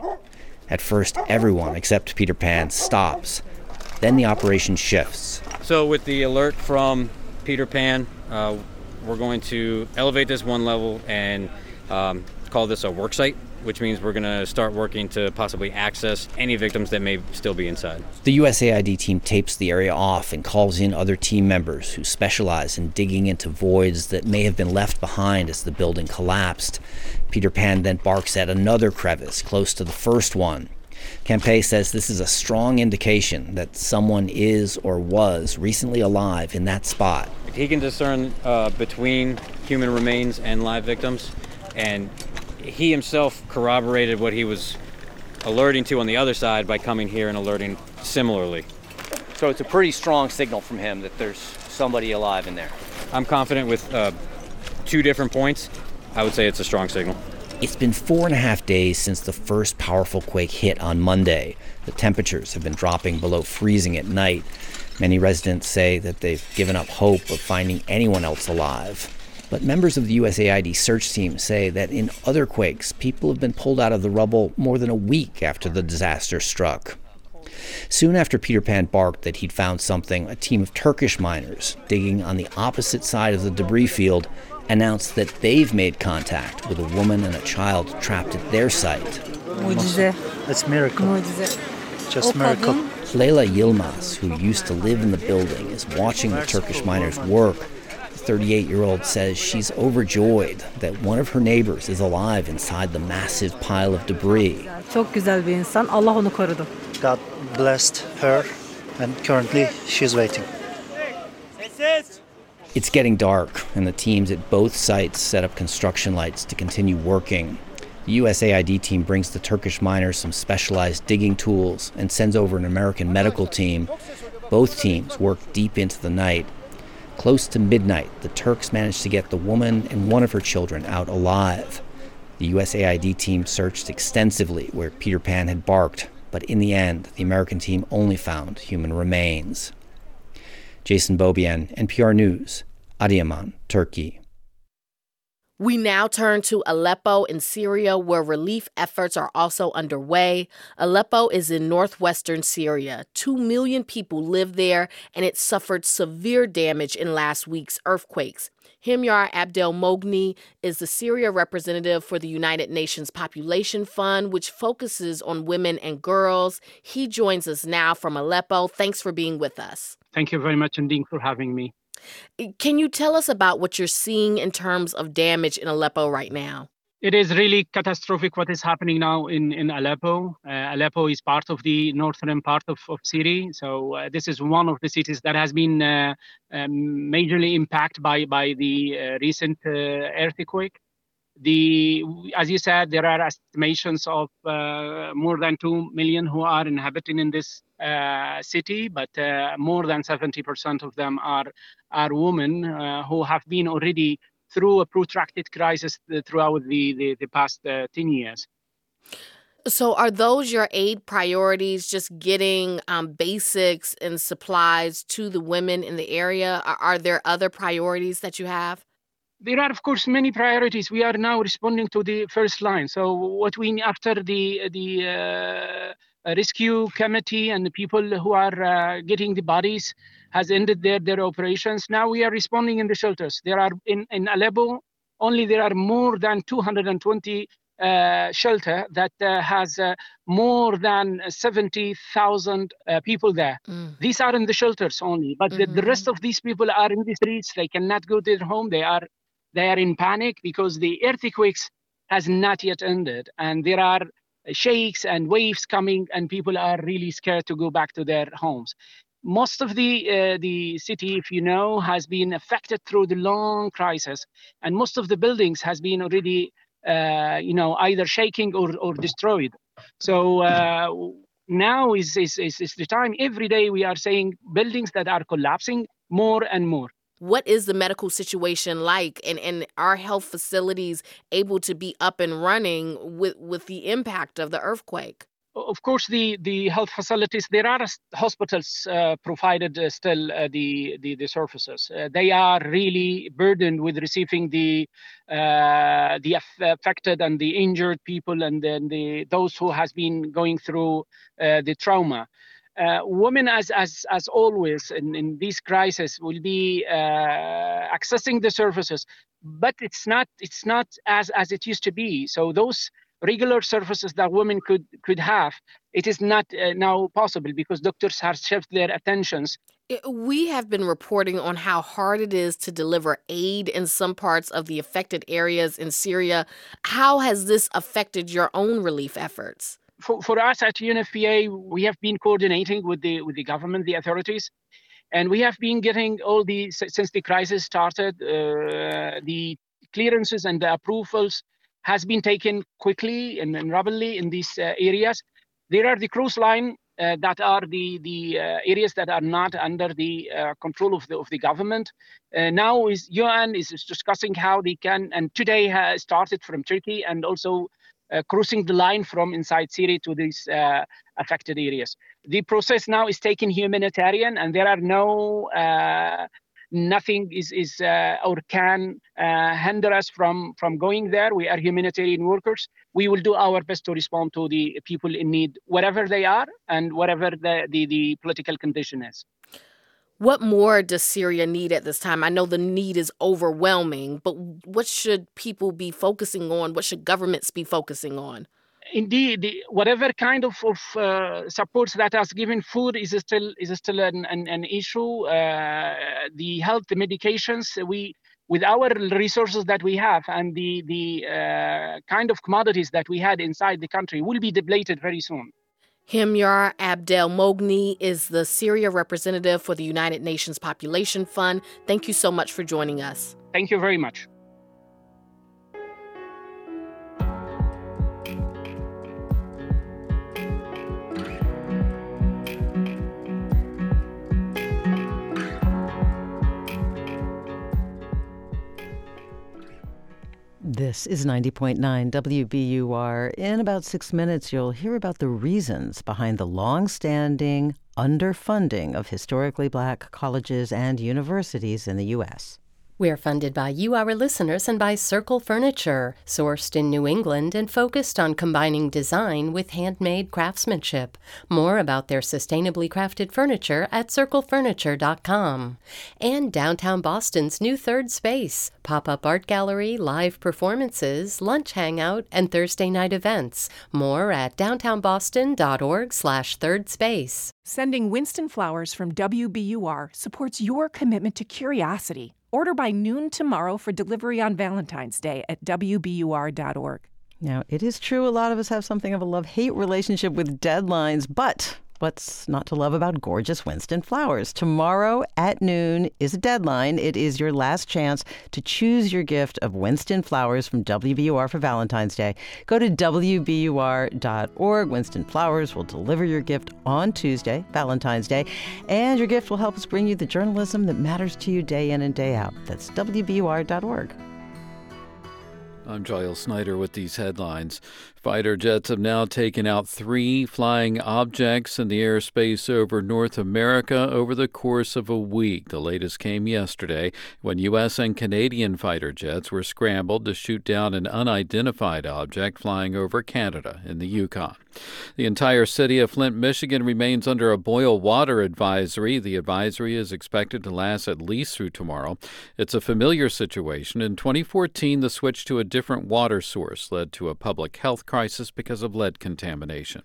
At first, everyone except Peter Pan stops. Then the operation shifts. So, with the alert from Peter Pan, uh, we're going to elevate this one level and um, call this a work site, which means we're going to start working to possibly access any victims that may still be inside. The USAID team tapes the area off and calls in other team members who specialize in digging into voids that may have been left behind as the building collapsed. Peter Pan then barks at another crevice close to the first one. Campe says this is a strong indication that someone is or was recently alive in that spot. He can discern uh, between human remains and live victims, and he himself corroborated what he was alerting to on the other side by coming here and alerting similarly. So it's a pretty strong signal from him that there's somebody alive in there. I'm confident with uh, two different points. I would say it's a strong signal. It's been four and a half days since the first powerful quake hit on Monday. The temperatures have been dropping below freezing at night. Many residents say that they've given up hope of finding anyone else alive. But members of the USAID search team say that in other quakes, people have been pulled out of the rubble more than a week after the disaster struck. Soon after Peter Pan barked that he'd found something, a team of Turkish miners digging on the opposite side of the debris field announced that they've made contact with a woman and a child trapped at their site. Mucize. It's miracle. Mucize. Just miracle. Leila Yilmaz, who used to live in the building, is watching the Turkish miners work. The 38 year old says she's overjoyed that one of her neighbors is alive inside the massive pile of debris. Çok güzel bir insan. Allah onu korudu. God blessed her and currently she's waiting. It's getting dark, and the teams at both sites set up construction lights to continue working. The USAID team brings the Turkish miners some specialized digging tools and sends over an American medical team. Both teams work deep into the night. Close to midnight, the Turks manage to get the woman and one of her children out alive. The USAID team searched extensively where Peter Pan had barked, but in the end, the American team only found human remains. Jason Beaubien, NPR News, Adiyaman, Turkey. We now turn to Aleppo in Syria, where relief efforts are also underway. Aleppo is in northwestern Syria. Two million people live there, and it suffered severe damage in last week's earthquakes. Himyar Abdulmoghni is the Syria representative for the United Nations Population Fund, which focuses on women and girls. He joins us now from Aleppo. Thanks for being with us. Thank you very much indeed for having me. Can you tell us about what you're seeing in terms of damage in Aleppo right now? It is really catastrophic what is happening now in, in Aleppo. Uh, Aleppo is part of the northern part of, of Syria. So uh, this is one of the cities that has been uh, um, majorly impacted by, by the uh, recent uh, earthquake. The, as you said, there are estimations of uh, more than 2 million who are inhabiting in this city, but more than 70% of them are, are women who have been already through a protracted crisis throughout the, the, the past uh, 10 years. So, are those your aid priorities? Just getting um, basics and supplies to the women in the area? Are, are, there other priorities that you have? There are, of course, many priorities. We are now responding to the first line. So, what we after the the uh, rescue committee and the people who are uh, getting the bodies has ended their, their operations. Now we are responding in the shelters. There are in, in Aleppo, only there are more than 220 uh, shelter that uh, has uh, more than 70,000 uh, people there. Mm. These are in the shelters only, but mm-hmm. the, the, rest mm-hmm. of these people are in the streets. They cannot go to their home. They are they are in panic because the earthquakes has not yet ended, and there are shakes and waves coming, and people are really scared to go back to their homes most of the uh, the city, if you know, has been affected through the long crisis, and most of the buildings has been already, uh, you know, either shaking or, or destroyed. So uh, now is, is is is the time. Every day we are saying buildings that are collapsing more and more. What is the medical situation like, and and are health facilities able to be up and running with with the impact of the earthquake? of course, the, the health facilities, there are hospitals uh, provided uh, still uh, the, the, the services. Uh, they are really burdened with receiving the uh, the affected and the injured people and then the those who has been going through uh, the trauma. Women, as as as always in, in these crises, will be accessing the services, but it's not it's not as as it used to be. So those regular services that women could could have it is not uh, now possible because doctors have shifted their attentions we have been reporting on how hard it is to deliver aid in some parts of the affected areas in Syria. How has this affected your own relief efforts? For, for us at UNFPA, we have been coordinating with the with the government, the authorities, and we have been getting all the since the crisis started, uh, the clearances and the approvals has been taken quickly and, and rapidly in these uh, areas. There are the cruise line uh, that are the the uh, areas that are not under the uh, control of the of the government. Uh, now is UN is discussing how they can and today has started from Turkey and also crossing the line from inside Syria to these affected areas. The process now is taking humanitarian and there are no nothing is, is uh, or can uh, hinder us from, from going there. We are humanitarian workers. We will do our best to respond to the people in need, wherever they are and whatever the, the, the political condition is. What more does Syria need at this time? I know the need is overwhelming, but what should people be focusing on? What should governments be focusing on? indeed, whatever kind of, of uh, supports that has given food is still is still an, an, an issue. Uh, the health, the medications, we with our resources that we have and the the uh, kind of commodities that we had inside the country will be depleted very soon. Himyar Abdulmoghni is the Syria representative for the United Nations Population Fund. Thank you so much for joining us. Thank you very much. This is 90.9 WBUR. In about six minutes, you'll hear about the reasons behind the long-standing underfunding of historically black colleges and universities in the U.S. We're funded by you, our listeners, and by Circle Furniture, sourced in New England and focused on combining design with handmade craftsmanship. More about their sustainably crafted furniture at circlefurniture.com. And downtown Boston's new third space, pop up art gallery, live performances, lunch hangout, and Thursday night events. More at downtownboston.org slash third space. Sending Winston flowers from WBUR supports your commitment to curiosity. Order by noon tomorrow for delivery on Valentine's Day at WBUR.org. Now, it is true a lot of us have something of a love hate relationship with deadlines, but What's not to love about gorgeous Winston flowers? Tomorrow at noon is a deadline. It is your last chance to choose your gift of Winston flowers from WBUR for Valentine's Day. Go to WBUR.org. Winston Flowers will deliver your gift on Tuesday, Valentine's Day, and your gift will help us bring you the journalism that matters to you day in and day out. That's WBUR.org. I'm Giles Snyder with these headlines. Fighter jets have now taken out three flying objects in the airspace over North America over the course of a week. The latest came yesterday when U.S. and Canadian fighter jets were scrambled to shoot down an unidentified object flying over Canada in the Yukon. The entire city of Flint, Michigan remains under a boil water advisory. The advisory is expected to last at least through tomorrow. It's a familiar situation. In 2014, the switch to a different water source led to a public health crisis because of lead contamination.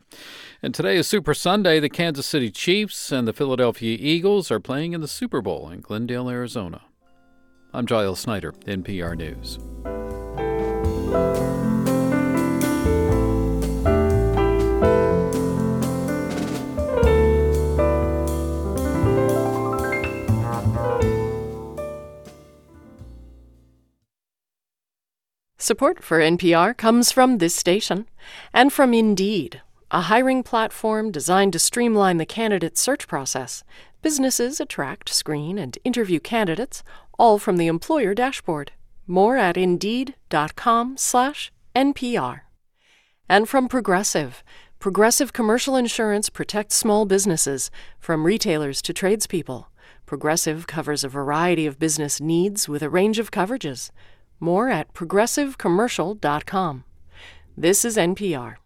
And today is Super Sunday. The Kansas City Chiefs and the Philadelphia Eagles are playing in the Super Bowl in Glendale, Arizona. I'm Giles Snyder, NPR News. Support for NPR comes from this station and from Indeed, a hiring platform designed to streamline the candidate search process. Businesses attract, screen, and interview candidates all from the employer dashboard. More at indeed.com/npr. And from Progressive, Progressive Commercial Insurance protects small businesses from retailers to tradespeople. Progressive covers a variety of business needs with a range of coverages. More at progressivecommercial.com. This is NPR.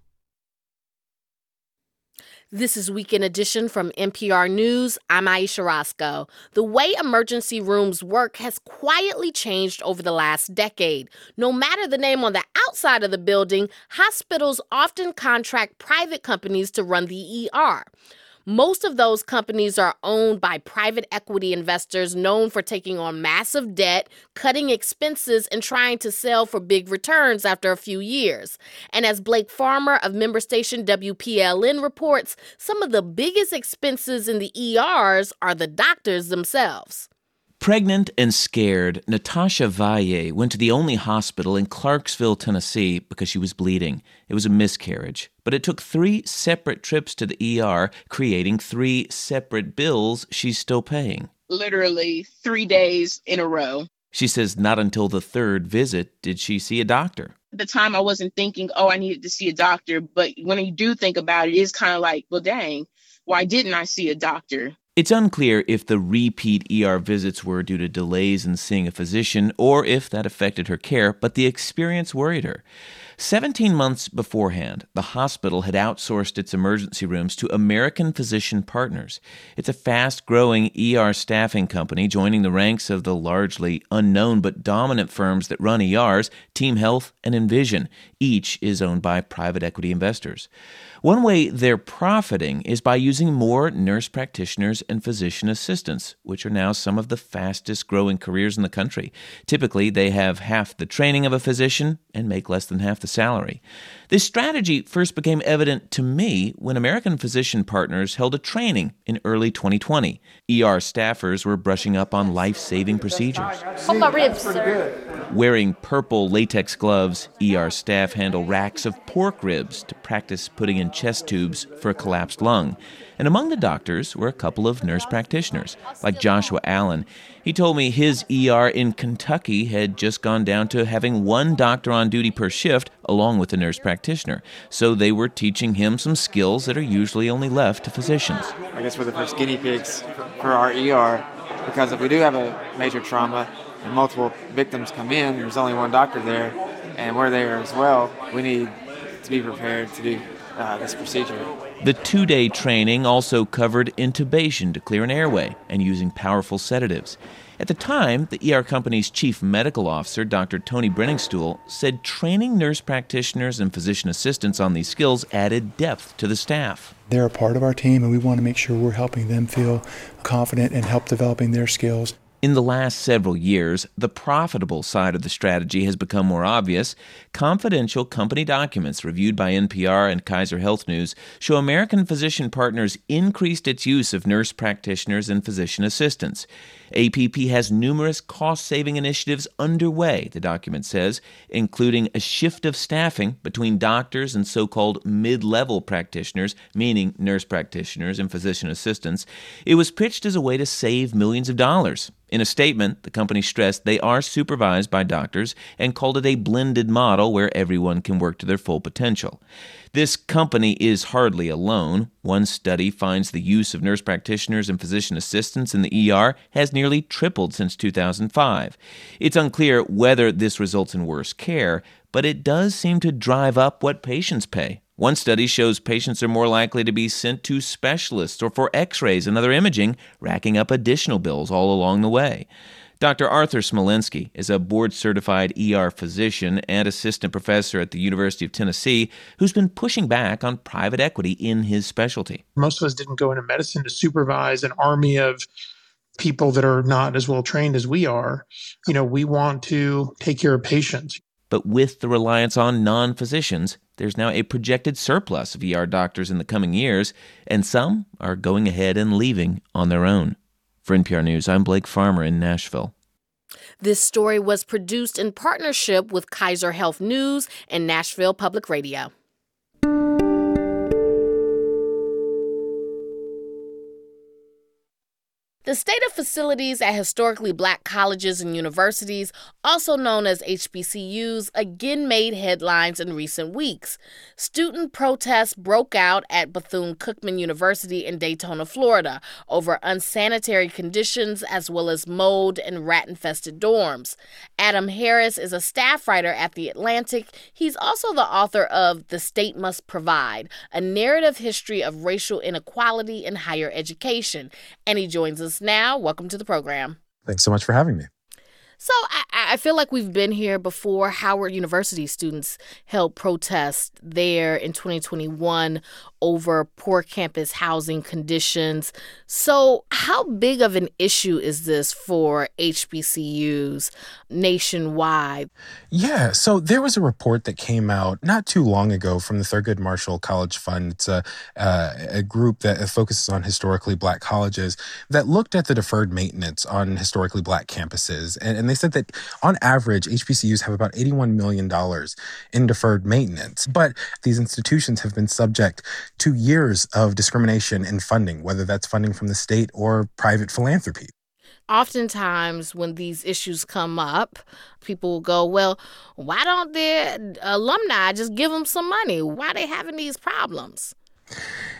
This is Weekend Edition from NPR News. I'm Ayesha Rascoe. The way emergency rooms work has quietly changed over the last decade. No matter the name on the outside of the building, hospitals often contract private companies to run the ER. Most of those companies are owned by private equity investors known for taking on massive debt, cutting expenses, and trying to sell for big returns after a few years. And as Blake Farmer of member station WPLN reports, some of the biggest expenses in the ERs are the doctors themselves. Pregnant and scared, Natasha Valle went to the only hospital in Clarksville, Tennessee, because she was bleeding. It was a miscarriage, but it took three separate trips to the ER, creating three separate bills she's still paying. Literally three days in a row. She says not until the third visit did she see a doctor. At the time, I wasn't thinking, oh, I needed to see a doctor. But when you do think about it, it's kind of like, well, dang, why didn't I see a doctor? It's unclear if the repeat ER visits were due to delays in seeing a physician or if that affected her care, but the experience worried her. 17 months beforehand, the hospital had outsourced its emergency rooms to American Physician Partners. It's a fast growing ER staffing company joining the ranks of the largely unknown but dominant firms that run ERs, Team Health and Envision. Each is owned by private equity investors. One way they're profiting is by using more nurse practitioners and physician assistants, which are now some of the fastest growing careers in the country. Typically, they have half the training of a physician and make less than half the salary. This strategy first became evident to me when American Physician Partners held a training in early 2020. ER staffers were brushing up on life saving procedures. Hold my ribs, Wearing purple latex gloves, ER staff handle racks of pork ribs to practice putting in chest tubes for a collapsed lung. And among the doctors were a couple of nurse practitioners, like Joshua Allen. He told me his ER in Kentucky had just gone down to having one doctor on duty per shift, along with a nurse practitioner. So they were teaching him some skills that are usually only left to physicians. I guess we're the first guinea pigs for our ER because if we do have a major trauma, and multiple victims come in, there's only one doctor there, and we're there as well. We need to be prepared to do uh, this procedure. The two day training also covered intubation to clear an airway and using powerful sedatives. At the time, the ER company's chief medical officer, Dr. Tony Briningstool, said training nurse practitioners and physician assistants on these skills added depth to the staff. They're a part of our team, and we want to make sure we're helping them feel confident and help developing their skills. In the last several years, the profitable side of the strategy has become more obvious. Confidential company documents reviewed by NPR and Kaiser Health News show American Physician Partners increased its use of nurse practitioners and physician assistants. APP has numerous cost saving initiatives underway, the document says, including a shift of staffing between doctors and so called mid level practitioners, meaning nurse practitioners and physician assistants. It was pitched as a way to save millions of dollars. In a statement, the company stressed they are supervised by doctors and called it a blended model where everyone can work to their full potential. This company is hardly alone. One study finds the use of nurse practitioners and physician assistants in the ER has nearly tripled since 2005. It's unclear whether this results in worse care, but it does seem to drive up what patients pay. One study shows patients are more likely to be sent to specialists or for x rays and other imaging, racking up additional bills all along the way. Dr. Arthur Smolenski is a board certified ER physician and assistant professor at the University of Tennessee who's been pushing back on private equity in his specialty. Most of us didn't go into medicine to supervise an army of people that are not as well trained as we are. You know, we want to take care of patients. But with the reliance on non physicians, there's now a projected surplus of ER doctors in the coming years, and some are going ahead and leaving on their own. For NPR News, I'm Blake Farmer in Nashville. This story was produced in partnership with Kaiser Health News and Nashville Public Radio. The state of facilities at historically black colleges and universities, also known as HBCUs, again made headlines in recent weeks. Student protests broke out at Bethune Cookman University in Daytona, Florida, over unsanitary conditions as well as mold and rat infested dorms. Adam Harris is a staff writer at The Atlantic. He's also the author of The State Must Provide, a narrative history of racial inequality in higher education. And he joins us now. Welcome to the program. Thanks so much for having me. So I, I, feel like we've been here before. Howard University students held protests there in 2021 over poor campus housing conditions. So, how big of an issue is this for HBCUs nationwide? Yeah, so there was a report that came out not too long ago from the Thurgood Marshall College Fund. It's a, uh, a group that focuses on historically black colleges that looked at the deferred maintenance on historically black campuses. And, and they said that on average, HBCUs have about $81 million in deferred maintenance. But these institutions have been subject to years of discrimination in funding, whether that's funding from the state or private philanthropy. Oftentimes, when these issues come up, people will go, Well, why don't their alumni just give them some money? Why are they having these problems?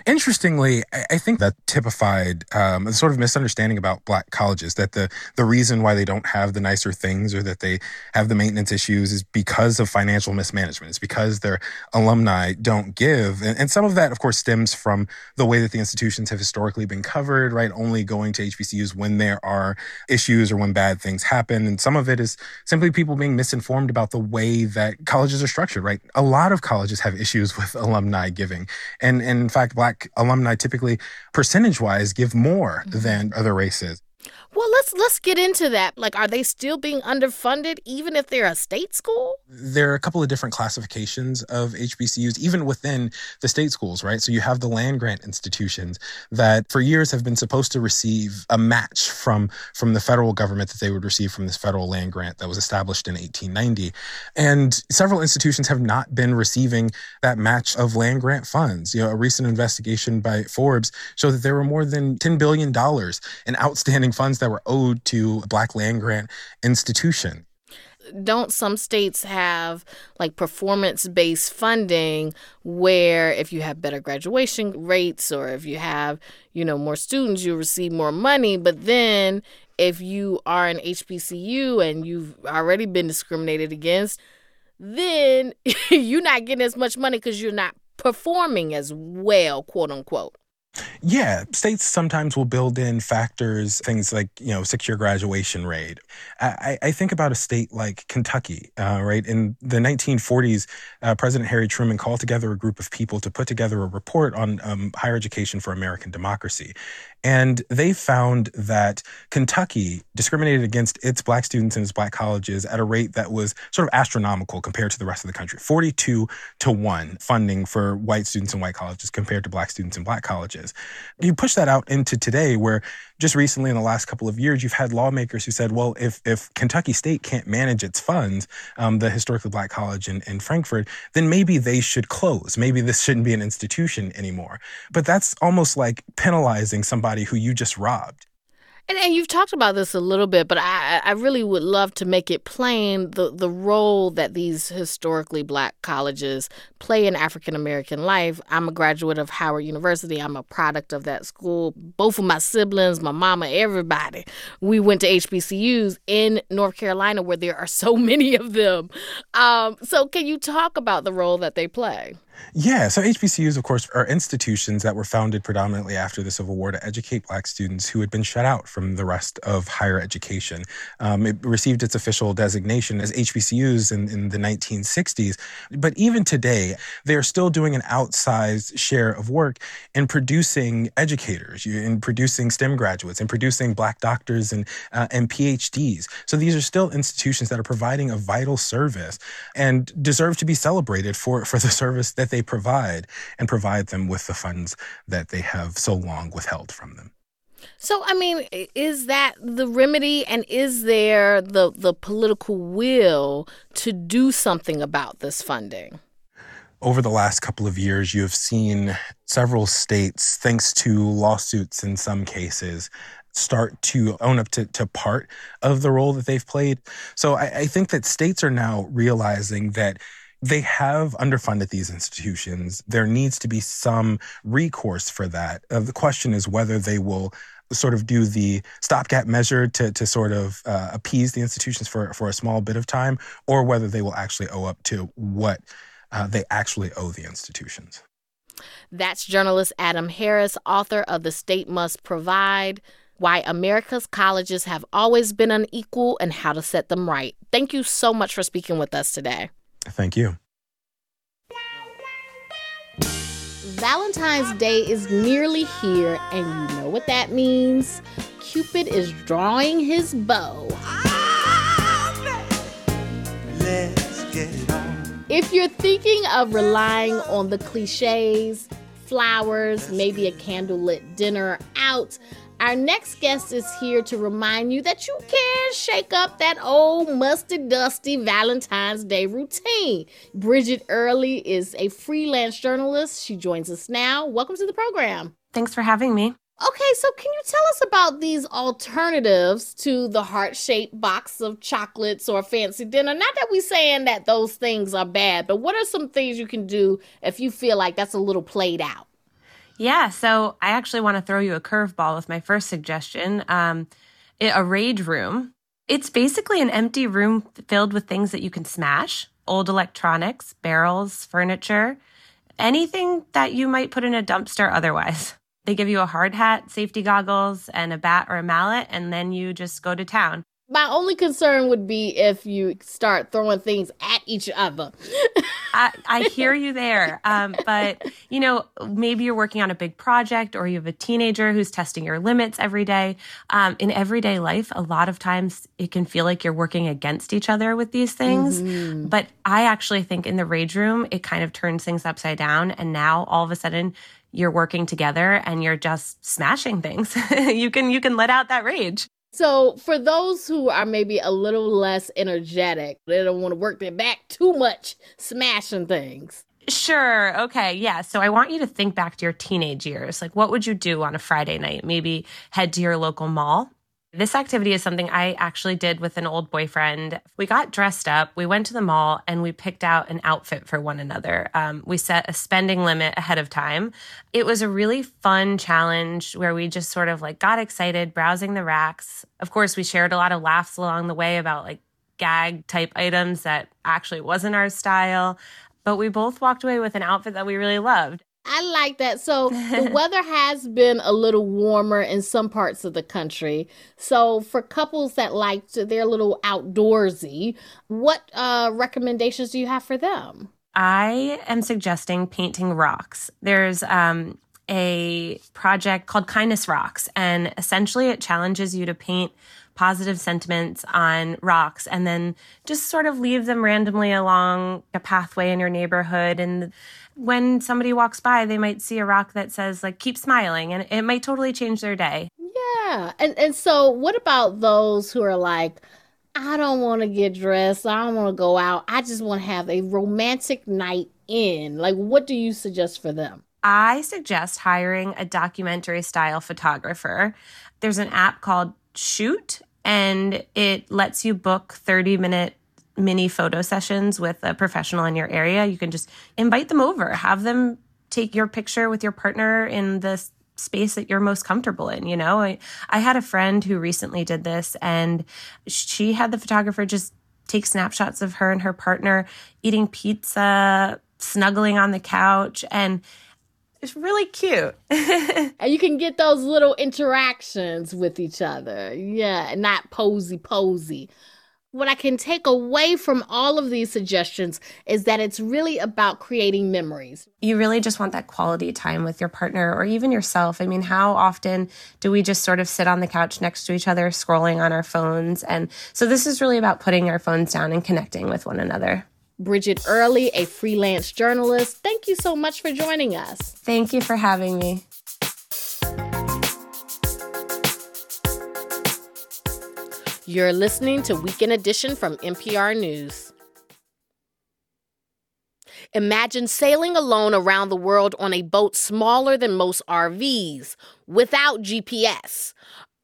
Interestingly, I think that typified um, sort of misunderstanding about black colleges that the the reason why they don't have the nicer things or that they have the maintenance issues is because of financial mismanagement. It's because their alumni don't give, and, and some of that, of course, stems from the way that the institutions have historically been covered. Right, only going to HBCUs when there are issues or when bad things happen, and some of it is simply people being misinformed about the way that colleges are structured. Right, a lot of colleges have issues with alumni giving, and and in fact, black alumni typically, percentage wise, give more mm-hmm. than other races. Well, let's let's get into that. Like, are they still being underfunded even if they're a state school? There are a couple of different classifications of HBCUs, even within the state schools, right? So you have the land grant institutions that for years have been supposed to receive a match from from the federal government that they would receive from this federal land grant that was established in 1890. And several institutions have not been receiving that match of land grant funds. You know, a recent investigation by Forbes showed that there were more than $10 billion in outstanding funds that were owed to Black Land Grant institution. don't some states have like performance based funding where if you have better graduation rates or if you have, you know, more students, you receive more money. But then if you are an HBCU and you've already been discriminated against, then you're not getting as much money because you're not performing as well, quote unquote. Yeah, states sometimes will build in factors, things like, you know, secure graduation rate. I, I think about a state like Kentucky, uh, right? In the 1940s, uh, President Harry Truman called together a group of people to put together a report on um, higher education for American democracy. And they found that Kentucky discriminated against its black students in its black colleges at a rate that was sort of astronomical compared to the rest of the country 42 to 1 funding for white students in white colleges compared to black students in black colleges. You push that out into today, where just recently in the last couple of years, you've had lawmakers who said, well, if, if Kentucky State can't manage its funds, um, the historically black college in, in Frankfort, then maybe they should close. Maybe this shouldn't be an institution anymore. But that's almost like penalizing somebody who you just robbed. And, and you've talked about this a little bit, but I, I really would love to make it plain the, the role that these historically black colleges play in African American life. I'm a graduate of Howard University. I'm a product of that school. Both of my siblings, my mama, everybody, we went to HBCUs in North Carolina where there are so many of them. Um, so, can you talk about the role that they play? Yeah, so HBCUs, of course, are institutions that were founded predominantly after the Civil War to educate Black students who had been shut out from the rest of higher education. Um, it received its official designation as HBCUs in, in the 1960s. But even today, they are still doing an outsized share of work in producing educators, in producing STEM graduates, in producing Black doctors and, uh, and PhDs. So these are still institutions that are providing a vital service and deserve to be celebrated for, for the service that that they provide and provide them with the funds that they have so long withheld from them. So, I mean, is that the remedy, and is there the the political will to do something about this funding? Over the last couple of years, you have seen several states, thanks to lawsuits in some cases, start to own up to, to part of the role that they've played. So I, I think that states are now realizing that they have underfunded these institutions. There needs to be some recourse for that. Uh, the question is whether they will sort of do the stopgap measure to, to sort of uh, appease the institutions for, for a small bit of time, or whether they will actually owe up to what uh, they actually owe the institutions. That's journalist Adam Harris, author of The State Must Provide Why America's Colleges Have Always Been Unequal and How to Set Them Right. Thank you so much for speaking with us today. Thank you. Valentine's Day is nearly here, and you know what that means. Cupid is drawing his bow. If you're thinking of relying on the cliches, flowers, maybe a candlelit dinner out, our next guest is here to remind you that you can shake up that old musty, dusty Valentine's Day routine. Bridget Early is a freelance journalist. She joins us now. Welcome to the program. Thanks for having me. Okay, so can you tell us about these alternatives to the heart shaped box of chocolates or fancy dinner? Not that we're saying that those things are bad, but what are some things you can do if you feel like that's a little played out? Yeah, so I actually want to throw you a curveball with my first suggestion um, a rage room. It's basically an empty room filled with things that you can smash old electronics, barrels, furniture, anything that you might put in a dumpster otherwise. They give you a hard hat, safety goggles, and a bat or a mallet, and then you just go to town. My only concern would be if you start throwing things at each other. I, I, hear you there. Um, but, you know, maybe you're working on a big project or you have a teenager who's testing your limits every day. Um, in everyday life, a lot of times it can feel like you're working against each other with these things. Mm-hmm. But I actually think in the rage room, it kind of turns things upside down. And now all of a sudden, you're working together and you're just smashing things. you can you can let out that rage. So, for those who are maybe a little less energetic, they don't want to work their back too much, smashing things. Sure. Okay. Yeah. So I want you to think back to your teenage years. Like, what would you do on a Friday night? Maybe head to your local mall. This activity is something I actually did with an old boyfriend. We got dressed up, we went to the mall, and we picked out an outfit for one another. Um, we set a spending limit ahead of time. It was a really fun challenge where we just sort of like got excited browsing the racks. Of course, we shared a lot of laughs along the way about like gag type items that actually wasn't our style. But we both walked away with an outfit that we really loved. I like that. So the weather has been a little warmer in some parts of the country. So for couples that like to, they're a little outdoorsy, what uh, recommendations do you have for them? I am suggesting painting rocks. There's um, a project called Kindness Rocks, and essentially it challenges you to paint positive sentiments on rocks and then just sort of leave them randomly along a pathway in your neighborhood and when somebody walks by they might see a rock that says like keep smiling and it might totally change their day yeah and and so what about those who are like i don't want to get dressed i don't want to go out i just want to have a romantic night in like what do you suggest for them I suggest hiring a documentary style photographer. There's an app called Shoot, and it lets you book 30 minute mini photo sessions with a professional in your area. You can just invite them over, have them take your picture with your partner in the space that you're most comfortable in. You know, I, I had a friend who recently did this, and she had the photographer just take snapshots of her and her partner eating pizza, snuggling on the couch, and it's really cute. and you can get those little interactions with each other. Yeah, not posy posy. What I can take away from all of these suggestions is that it's really about creating memories. You really just want that quality time with your partner or even yourself. I mean, how often do we just sort of sit on the couch next to each other, scrolling on our phones? And so this is really about putting our phones down and connecting with one another. Bridget Early, a freelance journalist. Thank you so much for joining us. Thank you for having me. You're listening to Weekend Edition from NPR News. Imagine sailing alone around the world on a boat smaller than most RVs without GPS.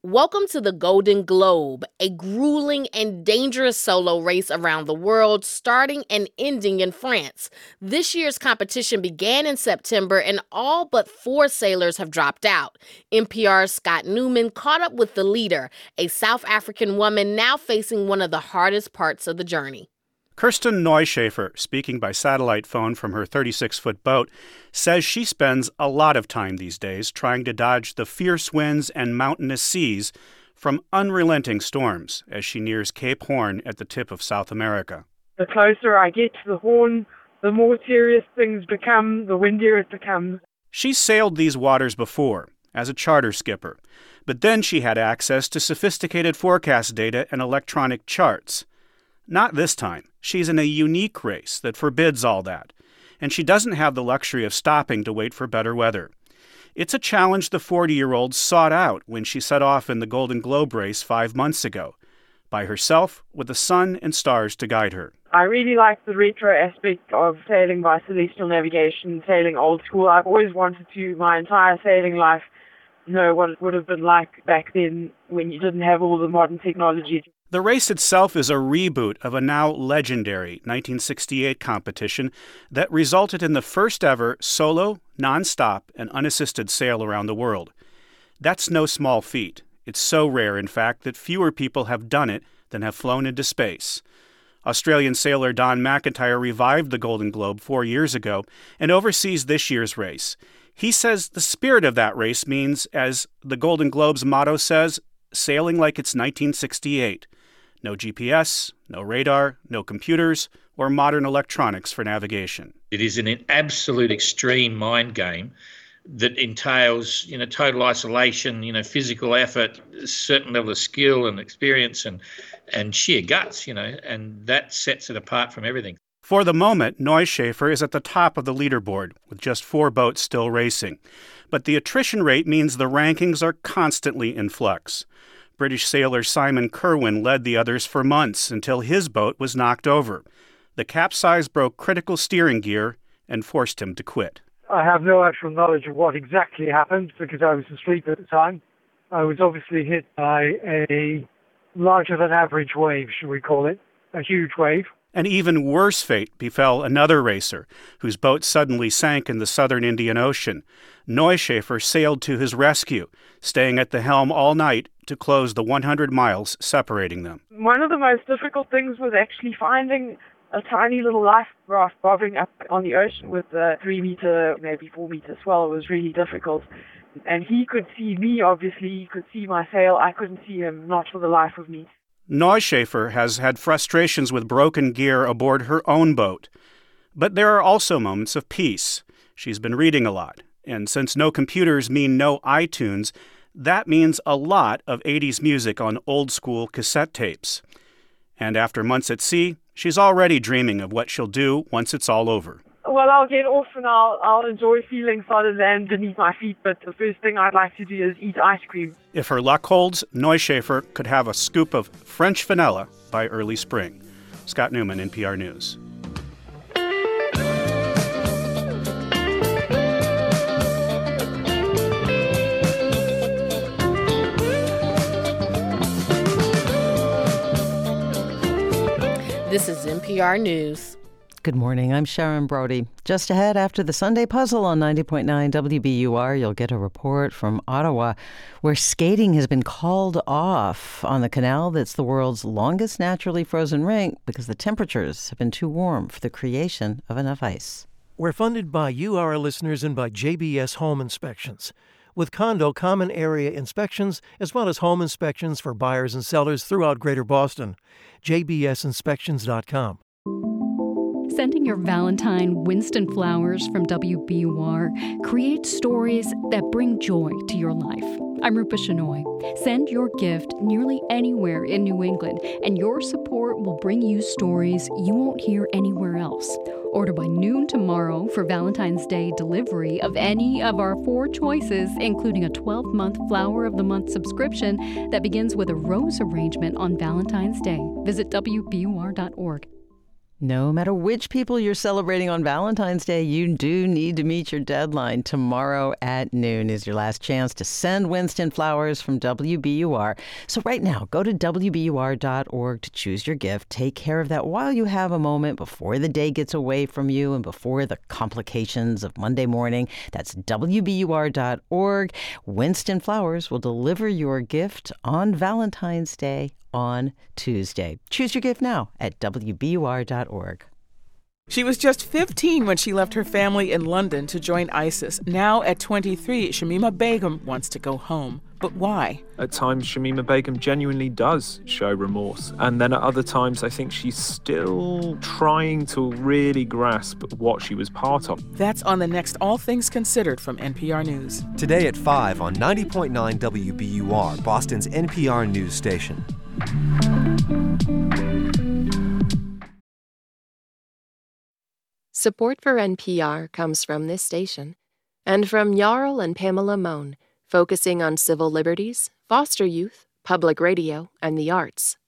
Welcome to the Golden Globe, a grueling and dangerous solo race around the world, starting and ending in France. This year's competition began in September, and all but four sailors have dropped out. NPR's Scott Neuman caught up with the leader, a South African woman now facing one of the hardest parts of the journey. Kirsten Neuschafer, speaking by satellite phone from her 36 foot boat, says she spends a lot of time these days trying to dodge the fierce winds and mountainous seas from unrelenting storms as she nears Cape Horn at the tip of South America. The closer I get to the Horn, the more serious things become, the windier it becomes. She sailed these waters before as a charter skipper, but then she had access to sophisticated forecast data and electronic charts. Not this time. She's in a unique race that forbids all that, and she doesn't have the luxury of stopping to wait for better weather. It's a challenge the 40 year old sought out when she set off in the Golden Globe race five months ago, by herself with the sun and stars to guide her. I really like the retro aspect of sailing by celestial navigation, sailing old school. I've always wanted to, my entire sailing life, know what it would have been like back then when you didn't have all the modern technology. The race itself is a reboot of a now legendary 1968 competition that resulted in the first ever solo, nonstop, and unassisted sail around the world. That's no small feat. It's so rare, in fact, that fewer people have done it than have flown into space. Australian sailor Don McIntyre revived the Golden Globe four years ago and oversees this year's race. He says the spirit of that race means, as the Golden Globe's motto says, sailing like it's 1968. No GPS, no radar, no computers, or modern electronics for navigation. It is an absolute extreme mind game that entails, you know, total isolation, you know, physical effort, a certain level of skill and experience and and sheer guts, you know, and that sets it apart from everything. For the moment, Neuschafer is at the top of the leaderboard, with just four boats still racing. But the attrition rate means the rankings are constantly in flux. British sailor Simon Curwen led the others for months until his boat was knocked over. The capsize broke critical steering gear and forced him to quit. I have no actual knowledge of what exactly happened because I was asleep at the time. I was obviously hit by a larger than average wave, should we call it, a huge wave. An even worse fate befell another racer whose boat suddenly sank in the southern Indian Ocean. Neuschafer sailed to his rescue, staying at the helm all night to close the 100 miles separating them. One of the most difficult things was actually finding a tiny little life raft bobbing up on the ocean with a three meter, maybe four meter swell. It was really difficult. And he could see me, obviously, he could see my sail. I couldn't see him, not for the life of me. Neuschafer has had frustrations with broken gear aboard her own boat. But there are also moments of peace. She's been reading a lot, and since no computers mean no iTunes, that means a lot of 80s music on old school cassette tapes. And after months at sea, she's already dreaming of what she'll do once it's all over. Well, I'll get off and I'll, I'll enjoy feeling solid land beneath my feet, but the first thing I'd like to do is eat ice cream. If her luck holds, Neuschafer could have a scoop of French vanilla by early spring. Scott Neuman, NPR News. This is NPR News. Good morning. I'm Sharon Brody. Just ahead after the Sunday Puzzle on 90.9 WBUR, you'll get a report from Ottawa where skating has been called off on the canal that's the world's longest naturally frozen rink because the temperatures have been too warm for the creation of enough ice. We're funded by you, our listeners, and by JBS Home Inspections. With condo common area inspections, as well as home inspections for buyers and sellers throughout Greater Boston. JBSinspections.com. Sending your Valentine Winston flowers from WBUR creates stories that bring joy to your life. I'm Rupa Shenoy. Send your gift nearly anywhere in New England, and your support will bring you stories you won't hear anywhere else. Order by noon tomorrow for Valentine's Day delivery of any of our four choices, including a 12 month Flower of the Month subscription that begins with a rose arrangement on Valentine's Day. Visit WBUR.org. No matter which people you're celebrating on Valentine's Day, you do need to meet your deadline. Tomorrow at noon is your last chance to send Winston flowers from WBUR. So, right now, go to WBUR.org to choose your gift. Take care of that while you have a moment before the day gets away from you and before the complications of Monday morning. That's WBUR.org. Winston Flowers will deliver your gift on Valentine's Day on Tuesday. Choose your gift now at WBUR.org. She was just 15 when she left her family in London to join ISIS. Now, at 23, Shamima Begum wants to go home. But why? At times, Shamima Begum genuinely does show remorse. And then at other times, I think she's still trying to really grasp what she was part of. That's on the next All Things Considered from NPR News. Today at 5 on 90.9 WBUR, Boston's NPR News Station. Support for NPR comes from this station and from Jarl and Pamela Mohn, focusing on civil liberties, foster youth, public radio, and the arts.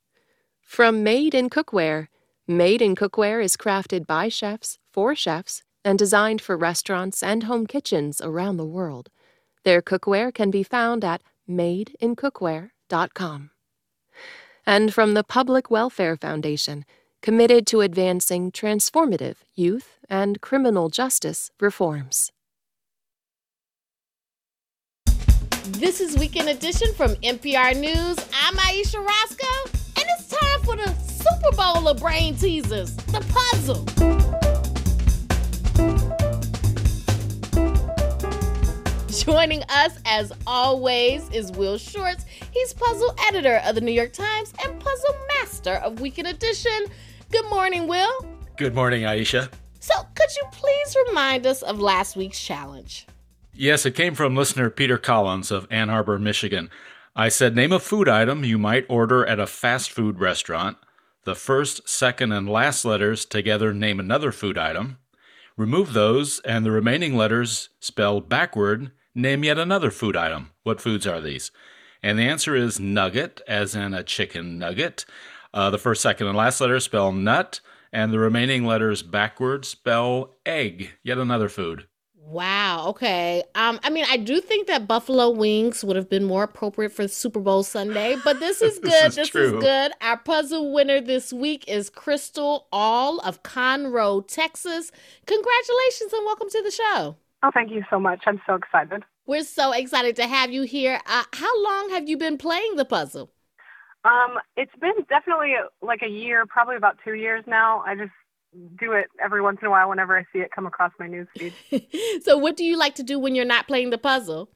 From Made in Cookware, Made in Cookware is crafted by chefs for chefs and designed for restaurants and home kitchens around the world. Their cookware can be found at madeincookware.com. And from the Public Welfare Foundation, committed to advancing transformative youth and criminal justice reforms. This is Weekend Edition from NPR News. I'm Ayesha Rascoe, and it's time for the Super Bowl of brain teasers, the puzzle. Joining us, as always, is Will Shortz. He's puzzle editor of the New York Times and puzzle master of Weekend Edition. Good morning, Will. Good morning, Ayesha. So, could you please remind us of last week's challenge? Yes, it came from listener Peter Collins of Ann Arbor, Michigan. I said, Name a food item you might order at a fast food restaurant. The first, second, and last letters together name another food item. Remove those, and the remaining letters spelled backward name yet another food item. What foods are these? And the answer is nugget, as in a chicken nugget. Uh, the first, second, and last letters spell nut, and the remaining letters backwards spell egg, yet another food. Wow. Okay. Um, I mean, I do think that buffalo wings would have been more appropriate for Super Bowl Sunday, but this is good. This is this true. is good. Our puzzle winner this week is Crystal All of Conroe, Texas. Congratulations and welcome to the show. Oh, thank you so much. I'm so excited. We're so excited to have you here. Uh, how long have you been playing the puzzle? Um, it's been definitely like a year, probably about two years now. I just do it every once in a while whenever I see it come across my newsfeed. So, what do you like to do when you're not playing the puzzle?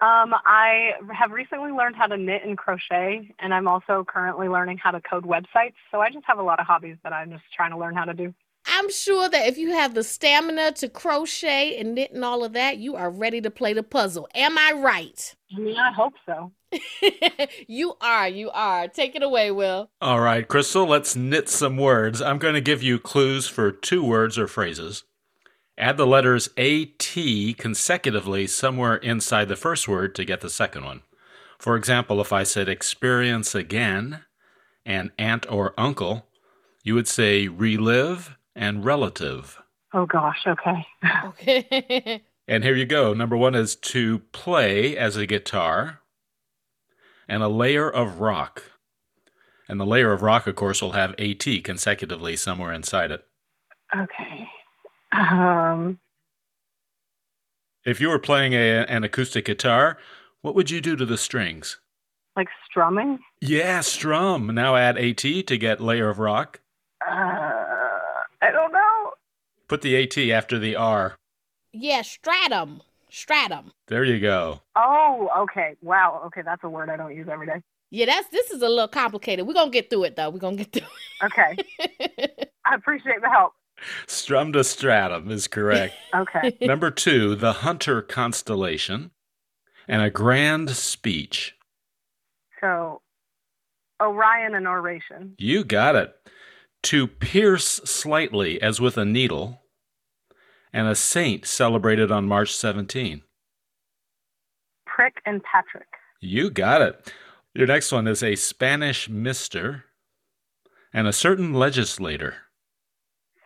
Um, I have recently learned how to knit and crochet, and I'm also currently learning how to code websites. So I just have a lot of hobbies that I'm just trying to learn how to do. I'm sure that if you have the stamina to crochet and knit and all of that, you are ready to play the puzzle. Am I right? I mean, I hope so. you are, you are. Take it away, Will. All right, Crystal, let's knit some words. I'm going to give you clues for two words or phrases. Add the letters AT consecutively somewhere inside the first word to get the second one. For example, if I said experience again and aunt or uncle, you would say relive and relative. Oh gosh, okay. Okay. And here you go. Number one is to play as a guitar and a layer of rock. And the layer of rock, of course, will have AT consecutively somewhere inside it. Okay. Um, If you were playing a, an acoustic guitar, what would you do to the strings? like strumming? Yeah, strum. Now add AT to get layer of rock. Uh, I don't know. Put the AT after the R. yeah, stratum. Stratum. There you go. Oh, okay. Wow. Okay, that's a word I don't use every day. Yeah, that's this is a little complicated. We're gonna get through it though. We're gonna get through it. Okay. I appreciate the help. Strum to stratum is correct. Okay. Number two, the Hunter constellation and a grand speech. So, Orion and oration. You got it. To pierce slightly as with a needle, and a saint celebrated on March 17. Prick and Patrick. You got it. Your next one is a Spanish mister and a certain legislator.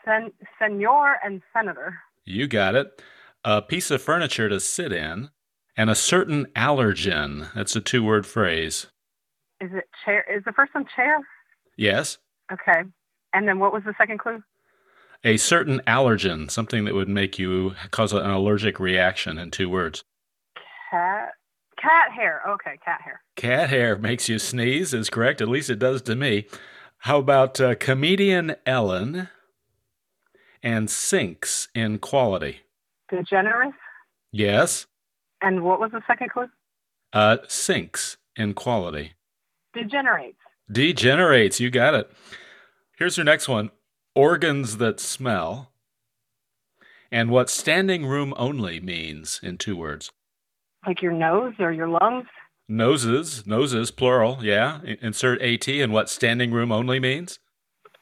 Sen- senor and senator. You got it. A piece of furniture to sit in and a certain allergen. That's a two word phrase. Is it chair? Is the first one chair? Yes. Okay. And then what was the second clue? A certain allergen, something that would make you cause an allergic reaction in two words. Cat. Cat hair. Okay, cat hair. Cat hair makes you sneeze is correct. At least it does to me. How about uh, comedian Ellen and sinks in quality? Degenerate. Yes. And what was the second clue? Uh, sinks in quality. Degenerates. Degenerates. You got it. Here's your next one organs that smell and what standing room only means in two words. Like your nose or your lungs? Noses, noses, plural, yeah. Insert AT and what standing room only means.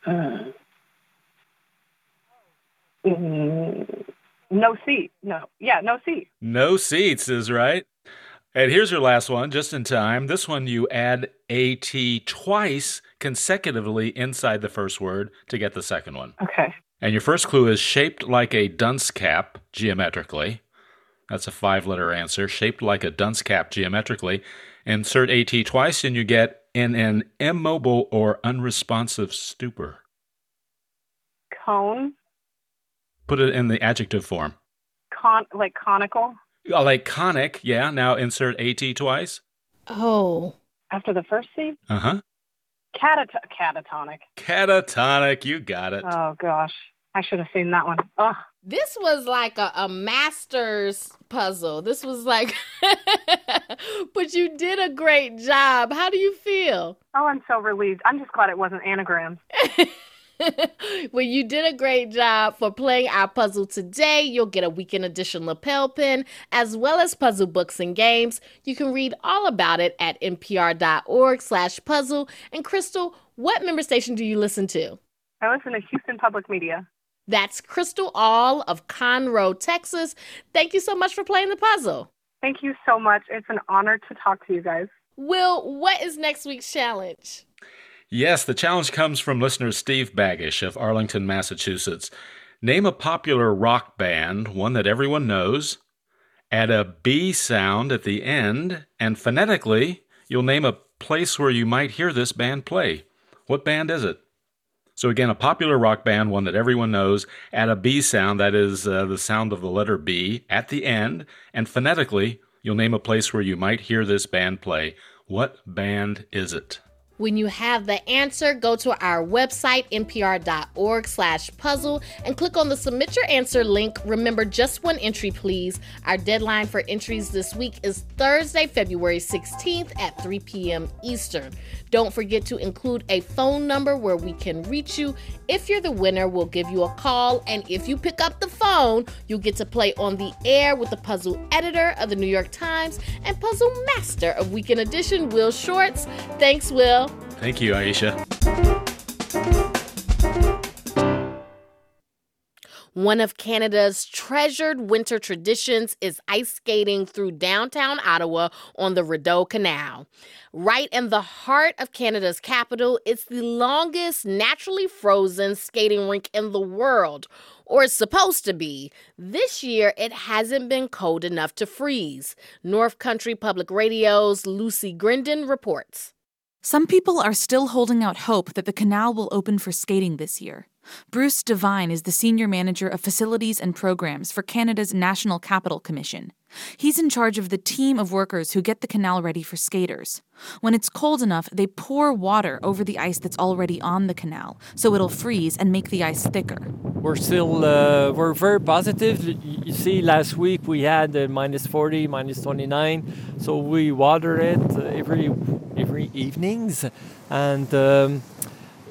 Uh, mm, no seat. No. Yeah, no seat. No seats is right. And here's your last one, just in time. This one you add AT twice consecutively inside the first word to get the second one. Okay. And your first clue is shaped like a dunce cap geometrically. That's a five letter answer. Shaped like a dunce cap geometrically. Insert AT twice and you get in an immobile or unresponsive stupor. Cone. Put it in the adjective form. Con like conical. Uh, Like conic, yeah. Now insert AT twice. Oh. After the first C? Uh huh. Catat- catatonic. Catatonic, you got it. Oh gosh. I should have seen that one. Oh, This was like a, a master's puzzle. This was like, but you did a great job. How do you feel? oh, I'm so relieved. I'm just glad it wasn't anagrams. well, you did a great job for playing our puzzle today. You'll get a weekend edition lapel pin as well as puzzle books and games. You can read all about it at npr.org slash puzzle. And Crystal, what member station do you listen to? I listen to Houston Public Media. That's Crystal All of Conroe, Texas. Thank you so much for playing the puzzle. Thank you so much. It's an honor to talk to you guys. Will, what is next week's challenge? Yes, the challenge comes from listener Steve Baggish of Arlington, Massachusetts. Name a popular rock band, one that everyone knows. Add a B sound at the end, and phonetically, you'll name a place where you might hear this band play. What band is it? So, again, a popular rock band, one that everyone knows, add a B sound, that is uh, the sound of the letter B, at the end, and phonetically, you'll name a place where you might hear this band play. What band is it? When you have the answer, go to our website, npr.org slash puzzle, and click on the submit your answer link. Remember, just one entry, please. Our deadline for entries this week is Thursday, February 16th at 3 p.m. Eastern. Don't forget to include a phone number where we can reach you. If you're the winner, we'll give you a call. And if you pick up the phone, you'll get to play on the air with the puzzle editor of the New York Times and puzzle master of Weekend Edition, Will Shortz. Thanks, Will. Thank you, Ayesha. One of Canada's treasured winter traditions is ice skating through downtown Ottawa on the Rideau Canal. Right in the heart of Canada's capital, it's the longest naturally frozen skating rink in the world, or it's supposed to be. This year, it hasn't been cold enough to freeze. North Country Public Radio's Lucy Grindon reports. Some people are still holding out hope that the canal will open for skating this year. Bruce Devine is the Senior Manager of Facilities and Programs for Canada's National Capital Commission. He's in charge of the team of workers who get the canal ready for skaters. When it's cold enough, they pour water over the ice that's already on the canal, so it'll freeze and make the ice thicker. We're still uh, we're very positive. You see, last week we had uh, minus 40, minus 29, so we water it every every evenings, and. Um,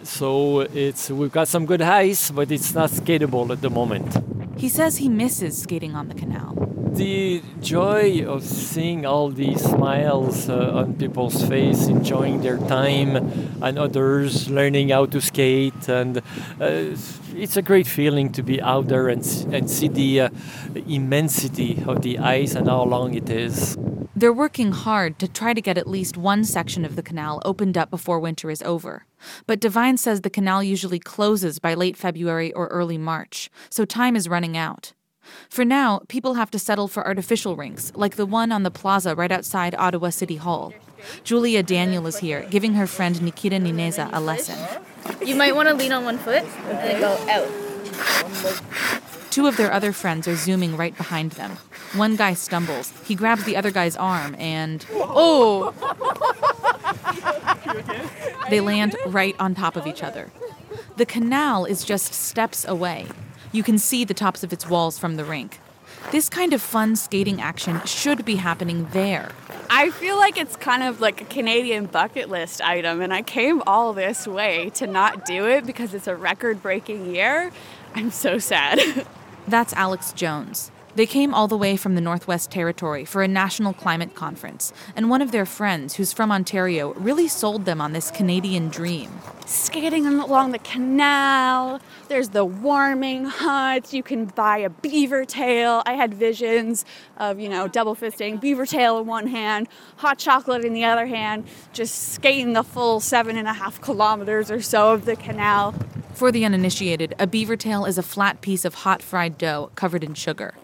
so it's we've got some good ice, but it's not skatable at the moment. He says he misses skating on the canal. The joy of seeing all these smiles uh, on people's face, enjoying their time, and others learning how to skate, and uh, it's a great feeling to be out there and, and see the uh, immensity of the ice and how long it is. They're working hard to try to get at least one section of the canal opened up before winter is over. But Devine says the canal usually closes by late February or early March, so time is running out. For now, people have to settle for artificial rinks, like the one on the plaza right outside Ottawa City Hall. Julia Daniel is here, giving her friend Nikita Nineza a lesson. You might want to lean on one foot and then go out. Two of their other friends are zooming right behind them. One guy stumbles. He grabs the other guy's arm and. Oh! They land right on top of each other. The canal is just steps away. You can see the tops of its walls from the rink. This kind of fun skating action should be happening there. I feel like it's kind of like a Canadian bucket list item, and I came all this way to not do it because it's a record breaking year. I'm so sad. That's Alex Jones. They came all the way from the Northwest Territory for a national climate conference, and one of their friends, who's from Ontario, really sold them on this Canadian dream. Skating along the canal, there's the warming hut. you can buy a beaver tail. I had visions of, you know, double fisting, beaver tail in one hand, hot chocolate in the other hand, just skating the full seven and a half kilometers or so of the canal. For the uninitiated, a beaver tail is a flat piece of hot fried dough covered in sugar.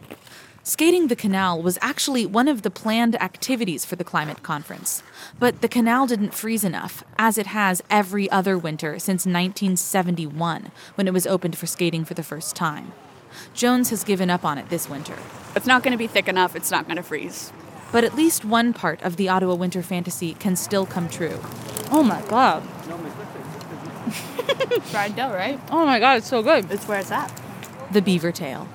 Skating the canal was actually one of the planned activities for the climate conference. But the canal didn't freeze enough, as it has every other winter since 1971, when it was opened for skating for the first time. Jones has given up on it this winter. It's not going to be thick enough, it's not going to freeze. But at least one part of the Ottawa winter fantasy can still come true. Oh my god. Fried dough, right? Oh my god, it's so good. It's where it's at. The beaver tail.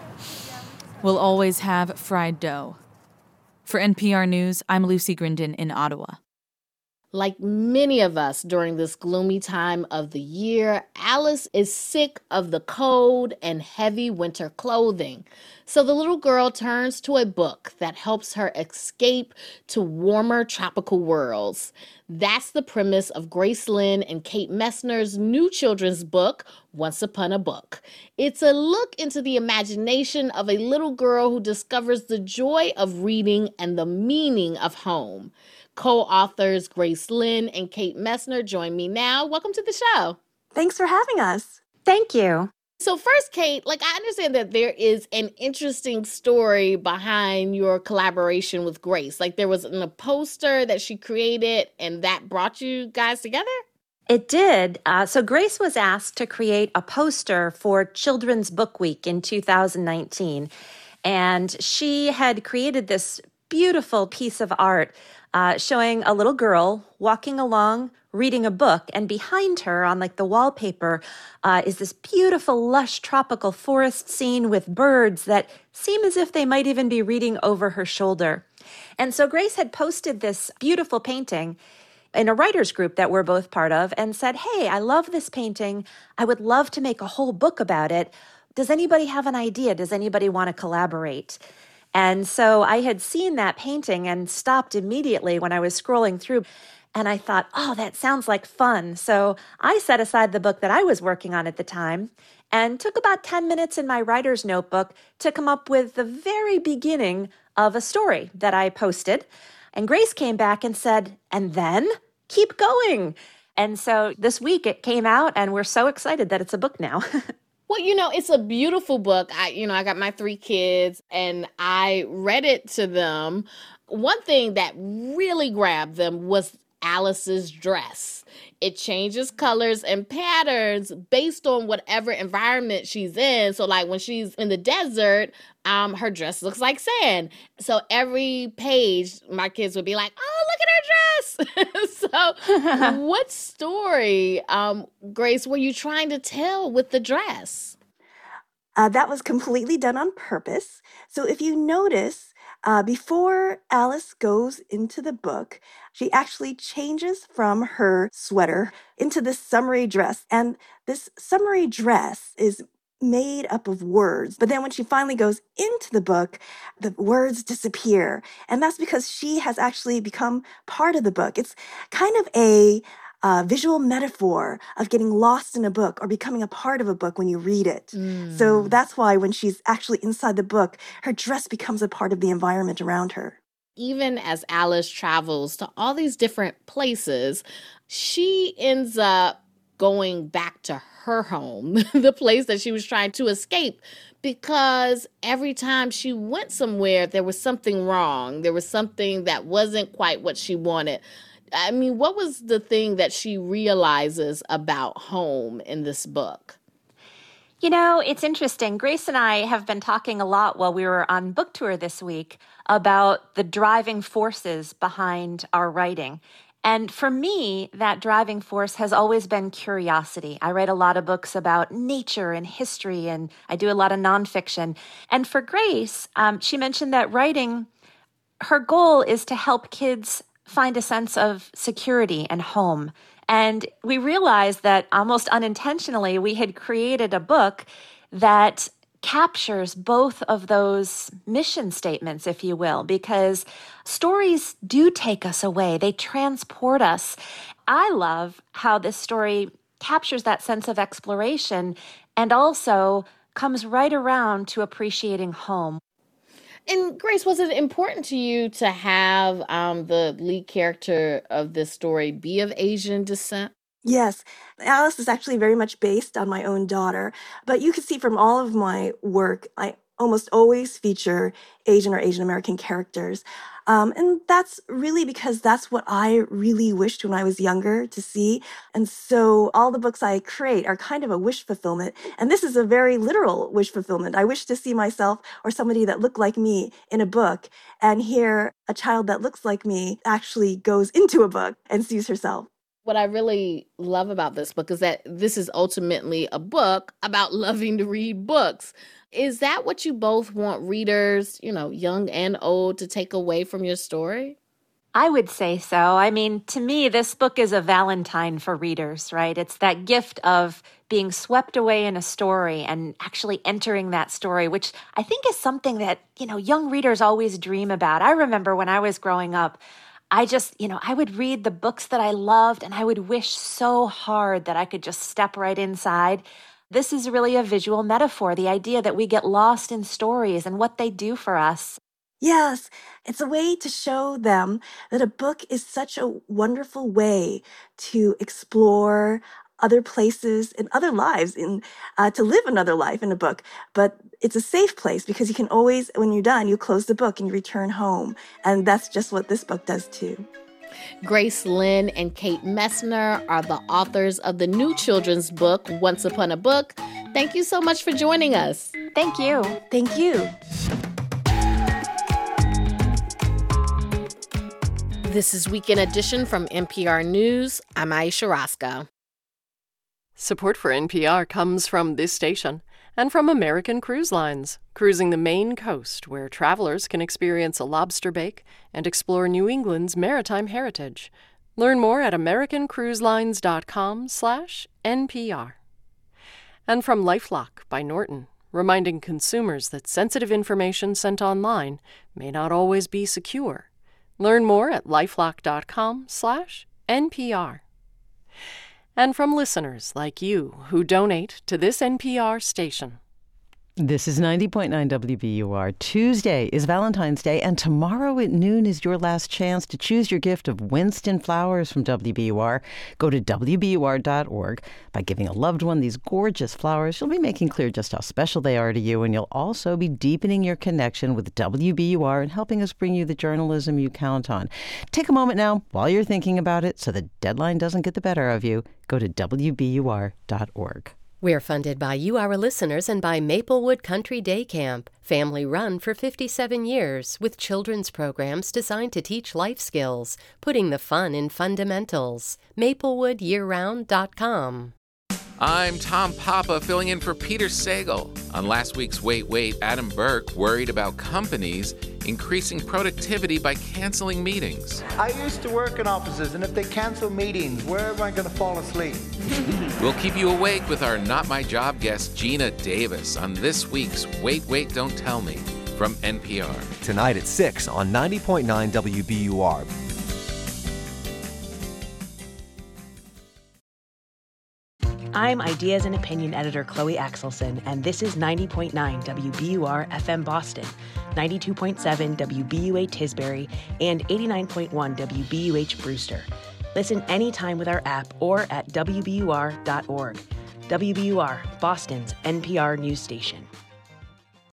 We'll always have fried dough. For NPR News, I'm Lucy Grindon in Ottawa. Like many of us during this gloomy time of the year, Alice is sick of the cold and heavy winter clothing. So the little girl turns to a book that helps her escape to warmer tropical worlds. That's the premise of Grace Lin and Kate Messner's new children's book, Once Upon a Book. It's a look into the imagination of a little girl who discovers the joy of reading and the meaning of home. Co authors Grace Lin and Kate Messner join me now. Welcome to the show. Thanks for having us. Thank you. So, first, Kate, like I understand that there is an interesting story behind your collaboration with Grace. Like there was a poster that she created, and that brought you guys together. It did. Uh, so Grace was asked to create a poster for Children's Book Week in 2019. And she had created this beautiful piece of art uh, showing a little girl walking along reading a book, and behind her on like the wallpaper uh, is this beautiful, lush tropical forest scene with birds that seem as if they might even be reading over her shoulder. And so Grace had posted this beautiful painting in a writers group that we're both part of and said, Hey, I love this painting. I would love to make a whole book about it. Does anybody have an idea? Does anybody want to collaborate? And so I had seen that painting and stopped immediately when I was scrolling through. And I thought, oh, that sounds like fun. So I set aside the book that I was working on at the time and took about 10 minutes in my writer's notebook to come up with the very beginning of a story that I posted. And Grace came back and said, and then keep going. And so this week it came out, and we're so excited that it's a book now. Well, you know, it's a beautiful book. I, you know, I got my three kids and I read it to them. One thing that really grabbed them was Alice's dress. It changes colors and patterns based on whatever environment she's in. So, like when she's in the desert, um, her dress looks like sand. So every page, my kids would be like, "Oh, look at her dress!" so, what story, um, Grace, were you trying to tell with the dress? Uh, that was completely done on purpose. So if you notice, uh, before Alice goes into the book, she actually changes from her sweater into this summery dress. And this summery dress is made up of words. But then when she finally goes into the book, the words disappear. And that's because she has actually become part of the book. It's kind of a uh, visual metaphor of getting lost in a book or becoming a part of a book when you read it. Mm. So that's why when she's actually inside the book, her dress becomes a part of the environment around her. Even as Alice travels to all these different places, she ends up going back to her home, the place that she was trying to escape, because every time she went somewhere, there was something wrong. There was something that wasn't quite what she wanted. I mean, what was the thing that she realizes about home in this book? You know, it's interesting. Grace and I have been talking a lot while we were on book tour this week about the driving forces behind our writing. And for me, that driving force has always been curiosity. I write a lot of books about nature and history, and I do a lot of nonfiction. And for Grace, um, she mentioned that writing, her goal is to help kids find a sense of security and home. And we realized that almost unintentionally, we had created a book that captures both of those mission statements, if you will, because stories do take us away, they transport us. I love how this story captures that sense of exploration and also comes right around to appreciating home. And Grace, was it important to you to have um, the lead character of this story be of Asian descent? Yes, Alice is actually very much based on my own daughter, but you can see from all of my work, I almost always feature Asian or Asian American characters. Um, and that's really because that's what I really wished when I was younger to see. And so all the books I create are kind of a wish fulfillment. And this is a very literal wish fulfillment. I wish to see myself or somebody that looked like me in a book. And here, a child that looks like me actually goes into a book and sees herself. What I really love about this book is that this is ultimately a book about loving to read books. Is that what you both want readers, you know, young and old, to take away from your story? I would say so. I mean, to me, this book is a Valentine for readers, right? It's that gift of being swept away in a story and actually entering that story, which I think is something that, you know, young readers always dream about. I remember when I was growing up, I just, you know, I would read the books that I loved and I would wish so hard that I could just step right inside. This is really a visual metaphor, the idea that we get lost in stories and what they do for us. Yes, it's a way to show them that a book is such a wonderful way to explore other places and other lives in uh, to live another life in a book. But it's a safe place because you can always, when you're done, you close the book and you return home. And that's just what this book does too. Grace Lin and Kate Messner are the authors of the new children's book, Once Upon a Book. Thank you so much for joining us. Thank you. Thank you. This is Weekend Edition from NPR News. I'm Ayesha Rascoe. Support for NPR comes from this station and from American Cruise Lines, cruising the Maine coast where travelers can experience a lobster bake and explore New England's maritime heritage. Learn more at americancruiselines.com/npr. And from LifeLock by Norton, reminding consumers that sensitive information sent online may not always be secure. Learn more at lifelock.com/npr. And from listeners like you who donate to this NPR station. This is 90.9 WBUR. Tuesday is Valentine's Day, and tomorrow at noon is your last chance to choose your gift of Winston flowers from WBUR. Go to WBUR.org. By giving a loved one these gorgeous flowers, you'll be making clear just how special they are to you, and you'll also be deepening your connection with WBUR and helping us bring you the journalism you count on. Take a moment now while you're thinking about it so the deadline doesn't get the better of you. Go to WBUR.org. We're funded by you, our listeners, and by Maplewood Country Day Camp, family run for 57 years, with children's programs designed to teach life skills, putting the fun in fundamentals. MaplewoodYearRound.com. I'm Tom Papa filling in for Peter Sagal. On last week's Wait Wait, Adam Burke worried about companies increasing productivity by canceling meetings. I used to work in offices, and if they cancel meetings, where am I going to fall asleep? we'll keep you awake with our Not My Job guest, Geena Davis, on this week's Wait Wait, Don't Tell Me from NPR. Tonight at 6 on 90.9 WBUR. I'm Ideas and Opinion Editor Chloe Axelson, and this is 90.9 WBUR FM Boston, 92.7 WBUA Tisbury, and 89.1 WBUH Brewster. Listen anytime with our app or at WBUR.org. WBUR, Boston's NPR news station.